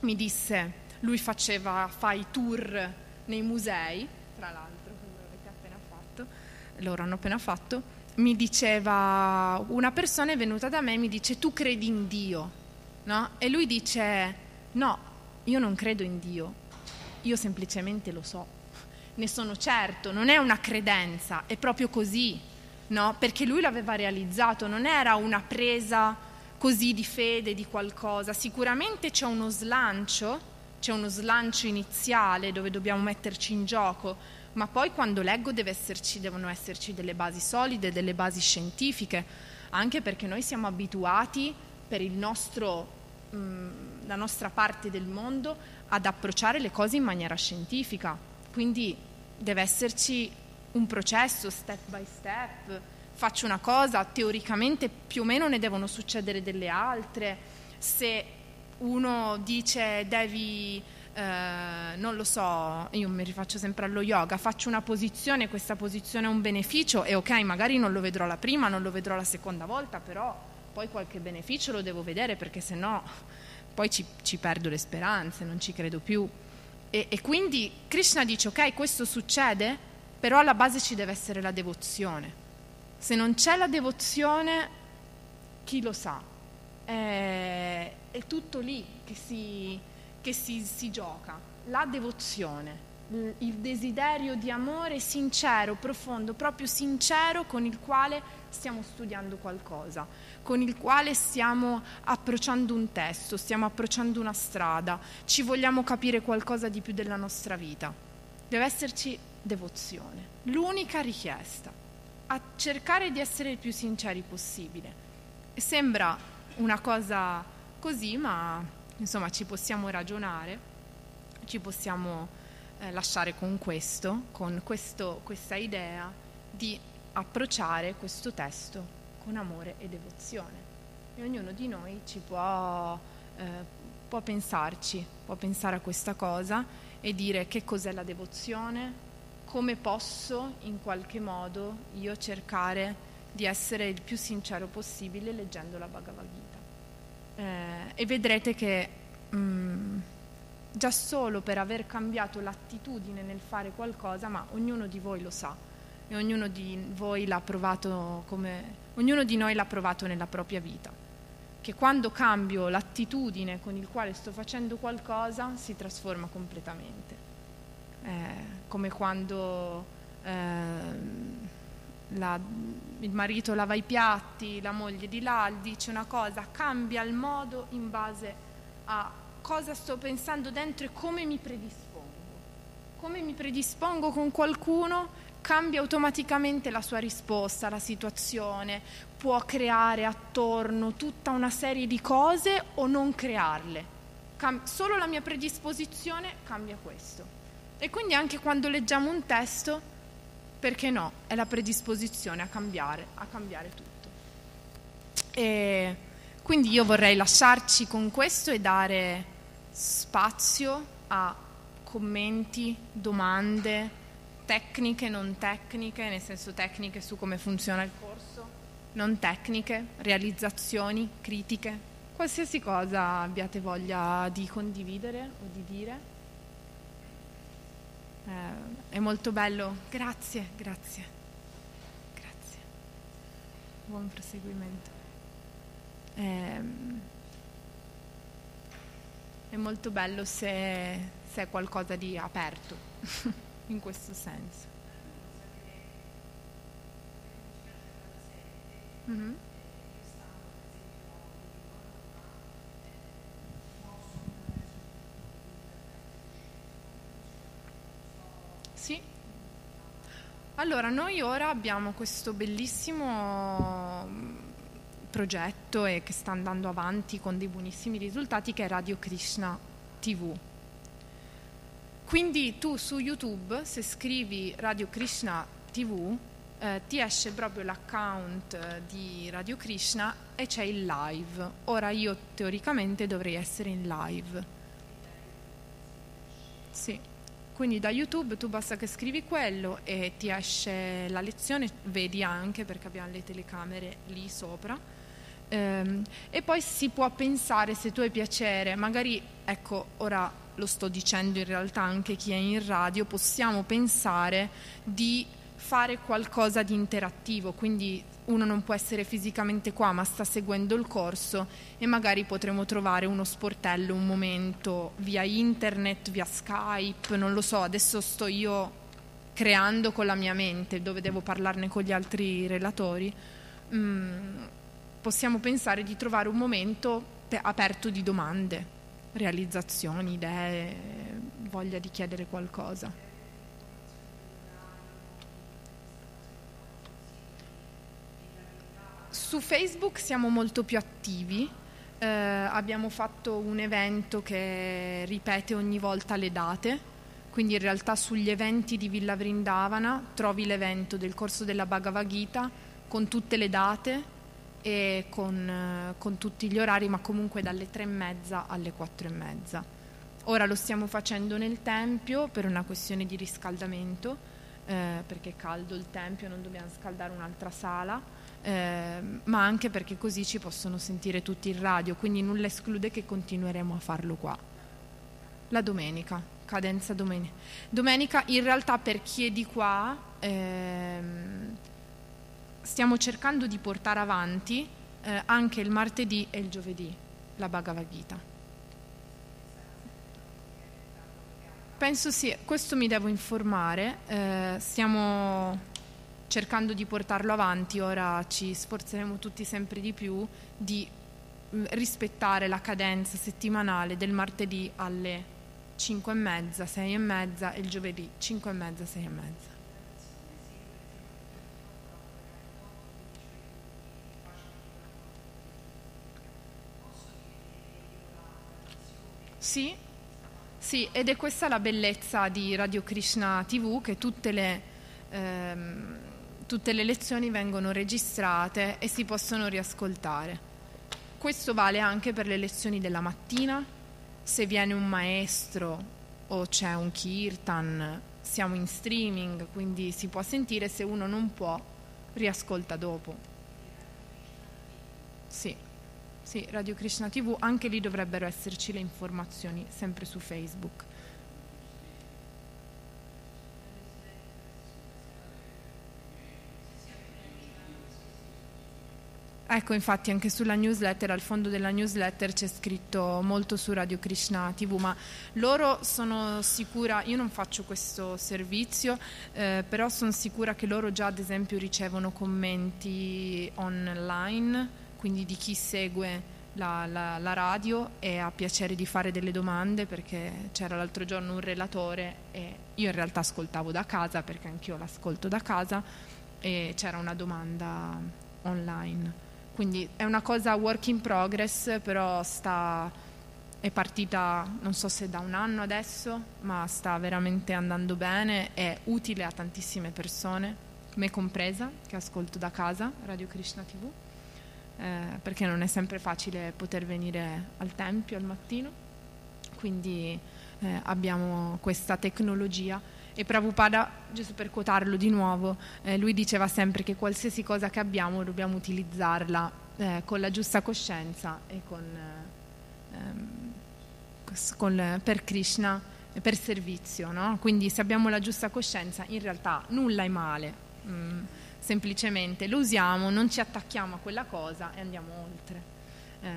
mi disse, lui faceva, fa i tour nei musei, tra l'altro, voi avete appena fatto, loro hanno appena fatto, mi diceva, una persona è venuta da me e mi dice, tu credi in Dio, no? E lui dice, no, io non credo in Dio, io semplicemente lo so, ne sono certo, non è una credenza, è proprio così, no? Perché lui l'aveva realizzato, non era una presa così di fede di qualcosa, sicuramente c'è uno slancio, c'è uno slancio iniziale dove dobbiamo metterci in gioco, ma poi quando leggo esserci, devono esserci delle basi solide, delle basi scientifiche, anche perché noi siamo abituati per nostro, mh, mm, la nostra parte del mondo ad approcciare le cose in maniera scientifica, quindi deve esserci un processo step by step, faccio una cosa, teoricamente più o meno ne devono succedere delle altre, se uno dice devi eh, non lo so, io mi rifaccio sempre allo yoga, faccio una posizione, questa posizione ha un beneficio e ok, magari non lo vedrò la prima, non lo vedrò la seconda volta, però poi qualche beneficio lo devo vedere perché se no poi ci, ci, perdo le speranze, non ci credo più. E, e quindi Krishna dice ok, questo succede, però alla base ci deve essere la devozione. Se non c'è la devozione, chi lo sa? È, è tutto lì che si che si, si gioca, la devozione, il desiderio di amore sincero, profondo, proprio sincero con il quale stiamo studiando qualcosa, con il quale stiamo approcciando un testo, stiamo approcciando una strada, ci vogliamo capire qualcosa di più della nostra vita. Deve esserci devozione, l'unica richiesta, a cercare di essere il più sinceri possibile. Sembra una cosa così, ma Insomma, ci possiamo ragionare, ci possiamo eh, lasciare con questo, con questo, questa idea di approcciare questo testo con amore e devozione. E ognuno di noi ci può, eh, può pensarci, può pensare a questa cosa e dire che cos'è la devozione, come posso in qualche modo io cercare di essere il più sincero possibile leggendo la Bhagavad Gita eh, e vedrete che mh, mm, già solo per aver cambiato l'attitudine nel fare qualcosa, ma ognuno di voi lo sa e ognuno di voi l'ha provato come ognuno di noi l'ha provato nella propria vita. Che quando cambio l'attitudine con il quale sto facendo qualcosa si trasforma completamente. Eh, come quando eh, la, il marito lava i piatti, la moglie di là dice una cosa, cambia il modo in base a cosa sto pensando dentro e come mi predispongo. Come mi predispongo con qualcuno cambia automaticamente la sua risposta alla situazione, può creare attorno tutta una serie di cose o non crearle. Cam- solo la mia predisposizione cambia questo. E quindi anche quando leggiamo un testo perché no? È la predisposizione a cambiare, a cambiare tutto. E quindi io vorrei lasciarci con questo e dare spazio a commenti, domande, tecniche, non tecniche, nel senso tecniche su come funziona il corso, non tecniche, realizzazioni, critiche, qualsiasi cosa abbiate voglia di condividere o di dire. Eh, è molto bello. Grazie, grazie. Grazie. Buon proseguimento. Eh, è molto bello se, se è qualcosa di aperto in questo senso. Mm-hmm. Sì. Allora, noi ora abbiamo questo bellissimo mm, progetto e che sta andando avanti con dei buonissimi risultati che è Radio Krishna TV. Quindi tu su YouTube, se scrivi Radio Krishna TV, eh, ti esce proprio l'account eh, di Radio Krishna e c'è il live. Ora io teoricamente dovrei essere in live. Sì. Quindi da YouTube tu basta che scrivi quello e ti esce la lezione, vedi anche perché abbiamo le telecamere lì sopra, Ehm, e poi si può pensare se tu hai piacere, magari ecco ora lo sto dicendo in realtà anche chi è in radio, possiamo pensare di fare qualcosa di interattivo, quindi uno non può essere fisicamente qua ma sta seguendo il corso e magari potremo trovare uno sportello, un momento via internet, via Skype, non lo so, adesso sto io creando con la mia mente dove devo parlarne con gli altri relatori. Mm, possiamo pensare di trovare un momento aperto di domande, realizzazioni, idee, voglia di chiedere qualcosa. Su Facebook siamo molto più attivi, eh, abbiamo fatto un evento che ripete ogni volta le date, quindi in realtà sugli eventi di Villa Vrindavana trovi l'evento del corso della Bhagavad Gita con tutte le date e con, eh, con, tutti gli orari, ma comunque dalle tre e mezza alle quattro e mezza. Ora lo stiamo facendo nel Tempio per una questione di riscaldamento, eh, perché è caldo il Tempio, non dobbiamo scaldare un'altra sala, eh, ma anche perché così ci possono sentire tutti in radio, quindi nulla esclude che continueremo a farlo qua. La domenica, cadenza domenica. Domenica in realtà per chi è di qua... Ehm, stiamo cercando di portare avanti eh, anche il martedì e il giovedì la Bhagavad Gita. Penso sì, questo mi devo informare, eh, stiamo cercando di portarlo avanti, ora ci sforzeremo tutti sempre di più di mm, rispettare la cadenza settimanale del martedì alle 5 e mezza, 6 e mezza e il giovedì 5 e mezza, 6 e mezza. Sì, sì, ed è questa la bellezza di Radio Krishna TV, che tutte le, ehm, tutte le lezioni vengono registrate e si possono riascoltare. Questo vale anche per le lezioni della mattina, se viene un maestro o c'è un kirtan, siamo in streaming, quindi si può sentire, se uno non può, riascolta dopo. Sì. Sì, Radio Krishna TV, anche lì dovrebbero esserci le informazioni, sempre su Facebook. Ecco, infatti anche sulla newsletter, al fondo della newsletter c'è scritto molto su Radio Krishna TV, ma loro sono sicura, io non faccio questo servizio, eh, però sono sicura che loro già ad esempio ricevono commenti online quindi di chi segue la, la, la, radio e ha piacere di fare delle domande perché c'era l'altro giorno un relatore e io in realtà ascoltavo da casa perché anch'io l'ascolto da casa e c'era una domanda online. Quindi è una cosa work in progress, però sta, è partita non so se da un anno adesso, ma sta veramente andando bene, è utile a tantissime persone, me compresa, che ascolto da casa, Radio Krishna TV eh, perché non è sempre facile poter venire al tempio al mattino, quindi eh, abbiamo questa tecnologia e Prabhupada, giusto per quotarlo di nuovo, eh, lui diceva sempre che qualsiasi cosa che abbiamo dobbiamo utilizzarla eh, con la giusta coscienza e con, ehm, con, per Krishna, per servizio. No? Quindi se abbiamo la giusta coscienza in realtà nulla è male. Mm semplicemente lo usiamo, non ci attacchiamo a quella cosa e andiamo oltre. Eh,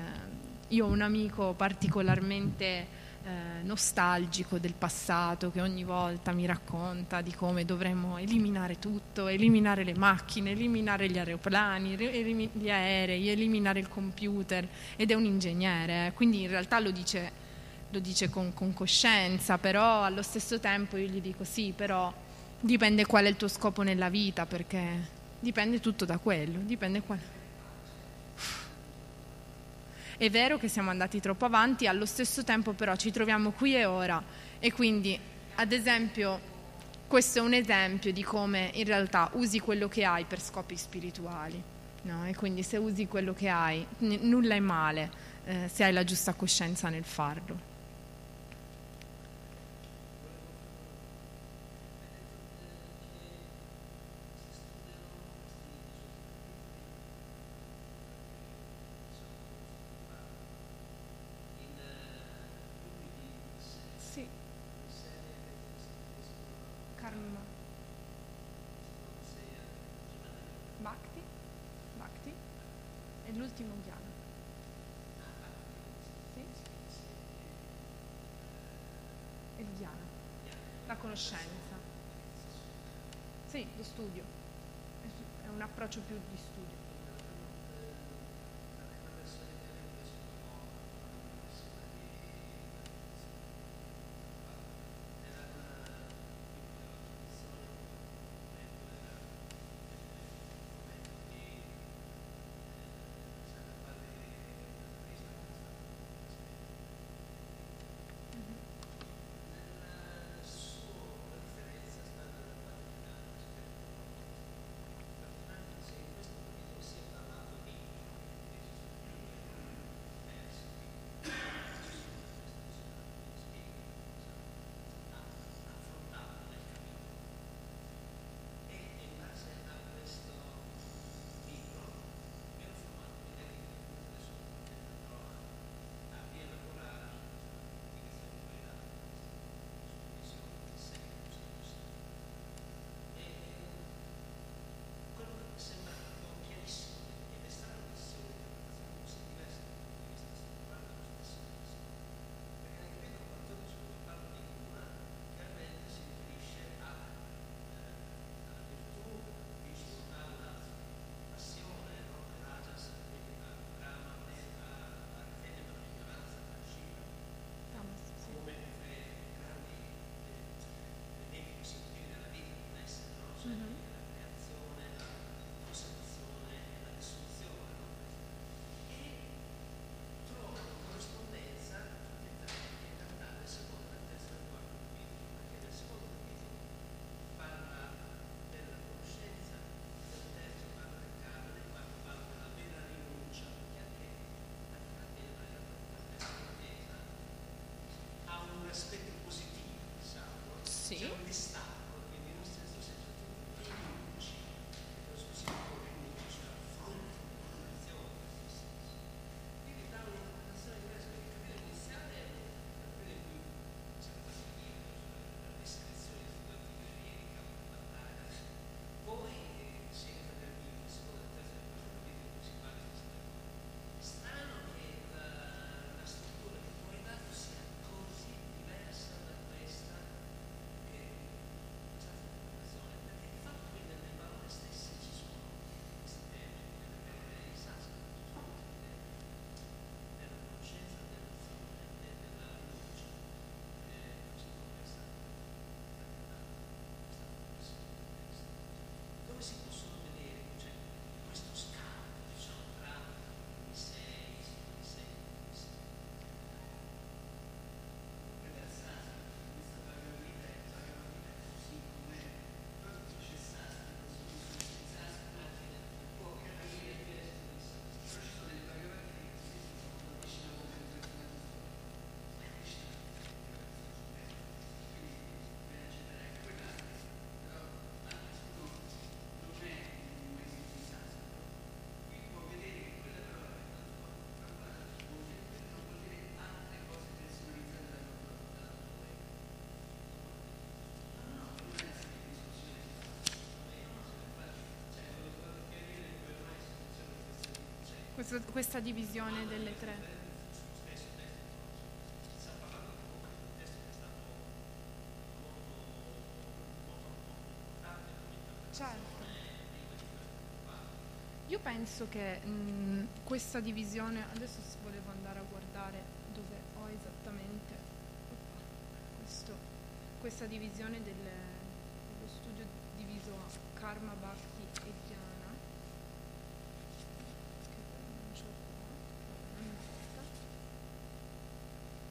io ho un amico particolarmente eh, nostalgico del passato che ogni volta mi racconta di come dovremmo eliminare tutto, eliminare le macchine, eliminare gli aeroplani, gli aerei, eliminare il computer ed è un ingegnere, eh. quindi in realtà lo dice, lo dice con, con coscienza, però allo stesso tempo io gli dico sì, però dipende qual è il tuo scopo nella vita perché Dipende tutto da quello, dipende qual... È vero che siamo andati troppo avanti, allo stesso tempo però ci troviamo qui e ora e quindi, ad esempio, questo è un esempio di come in realtà usi quello che hai per scopi spirituali. No? E quindi se usi quello che hai, n- nulla è male eh, se hai la giusta coscienza nel farlo.
Conoscenza. Sì, lo studio. È un approccio più di studio. Sì.
Questa,
questa divisione delle tre. Certo. Io penso che mh, questa divisione, adesso volevo andare a guardare dove ho esattamente questo- questa divisione del- dello studio diviso a Karma, Bhakti e Dhyana. Che non c'ho qua, non importa.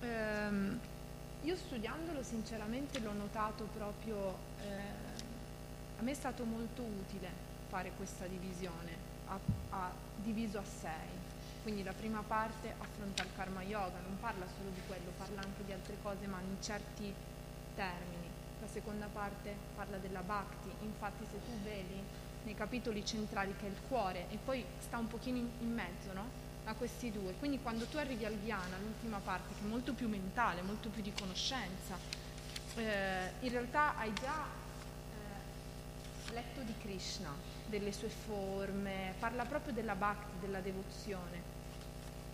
Ehm, io studiandolo sinceramente l'ho notato proprio, eh, a me è stato molto utile fare questa divisione, a, a- diviso a sei. Quindi la prima parte affronta il karma yoga, non parla solo di quello, parla anche di altre cose, ma in certi termini. La seconda parte parla della bhakti, infatti se tu vedi nei capitoli centrali che è il cuore e poi sta un pochino in, in mezzo, no? A questi due. Quindi quando tu arrivi al Dhyana, l'ultima parte, che è molto più mentale, molto più di conoscenza, eh, in realtà hai già
l'aspetto di Krishna, delle sue forme, parla proprio della bhakti, della devozione.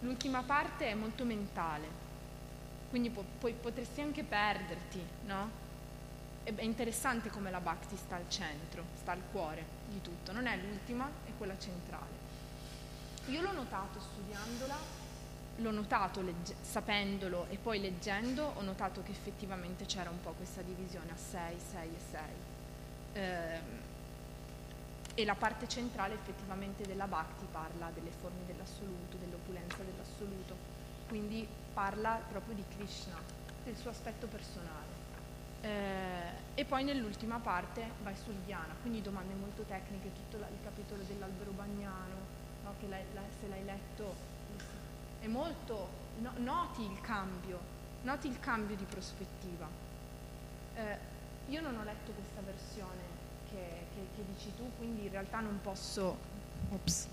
L'ultima parte è molto mentale, quindi po- poi potresti anche perderti, no? È interessante come la bhakti sta al centro, sta al cuore di tutto, non è l'ultima, è quella centrale. Io l'ho notato studiandola, l'ho notato legge- sapendolo e poi leggendo, ho notato che effettivamente c'era un po' questa divisione a 6, 6 e 6. Eh, e la parte centrale effettivamente della Bhakti parla delle forme dell'assoluto, dell'opulenza dell'assoluto, quindi parla proprio di Krishna, del suo aspetto personale. Eh, e poi nell'ultima parte vai sul Dhyana, quindi domande molto tecniche, tutto la, il capitolo dell'albero bagnano, no, che l'hai, la, se l'hai letto è molto, no, noti il cambio, noti il cambio di prospettiva. Eh, io non ho letto questa versione che, che, che dici tu, quindi in realtà non posso... Ops.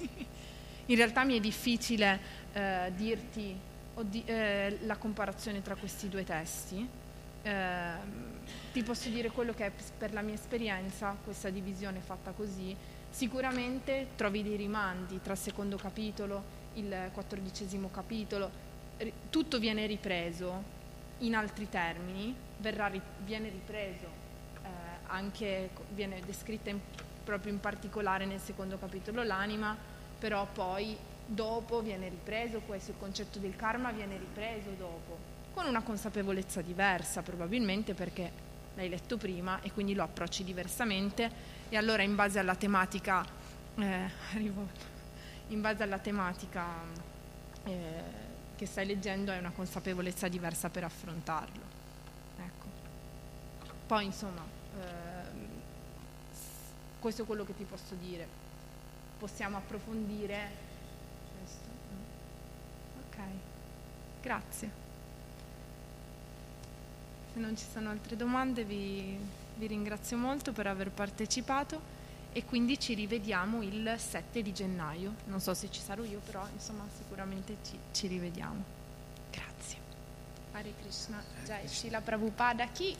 in realtà mi è difficile eh, dirti di, eh, la comparazione tra questi due testi. Eh, ti posso dire quello che è per la mia esperienza, questa divisione fatta così. Sicuramente trovi dei rimandi tra il secondo capitolo, il quattordicesimo capitolo, tutto viene ripreso in altri termini, verrà, viene ripreso anche viene descritta in, proprio in particolare nel secondo capitolo l'anima, però poi dopo viene ripreso questo, il concetto del karma viene ripreso dopo, con una consapevolezza diversa probabilmente perché l'hai letto prima e quindi lo approcci diversamente e allora in base alla tematica, eh, in base alla tematica eh, che stai leggendo hai una consapevolezza diversa per affrontarlo. Ecco. Poi insomma Ehm, questo è quello che ti posso dire. Possiamo approfondire questo. Ok, grazie. Se non ci sono altre domande vi, vi ringrazio molto per aver partecipato e quindi ci rivediamo il 7 di gennaio. Non so se ci sarò io, però insomma sicuramente ci, ci rivediamo. Grazie. Hare Krishna. Jai Shila Prabhupada chi?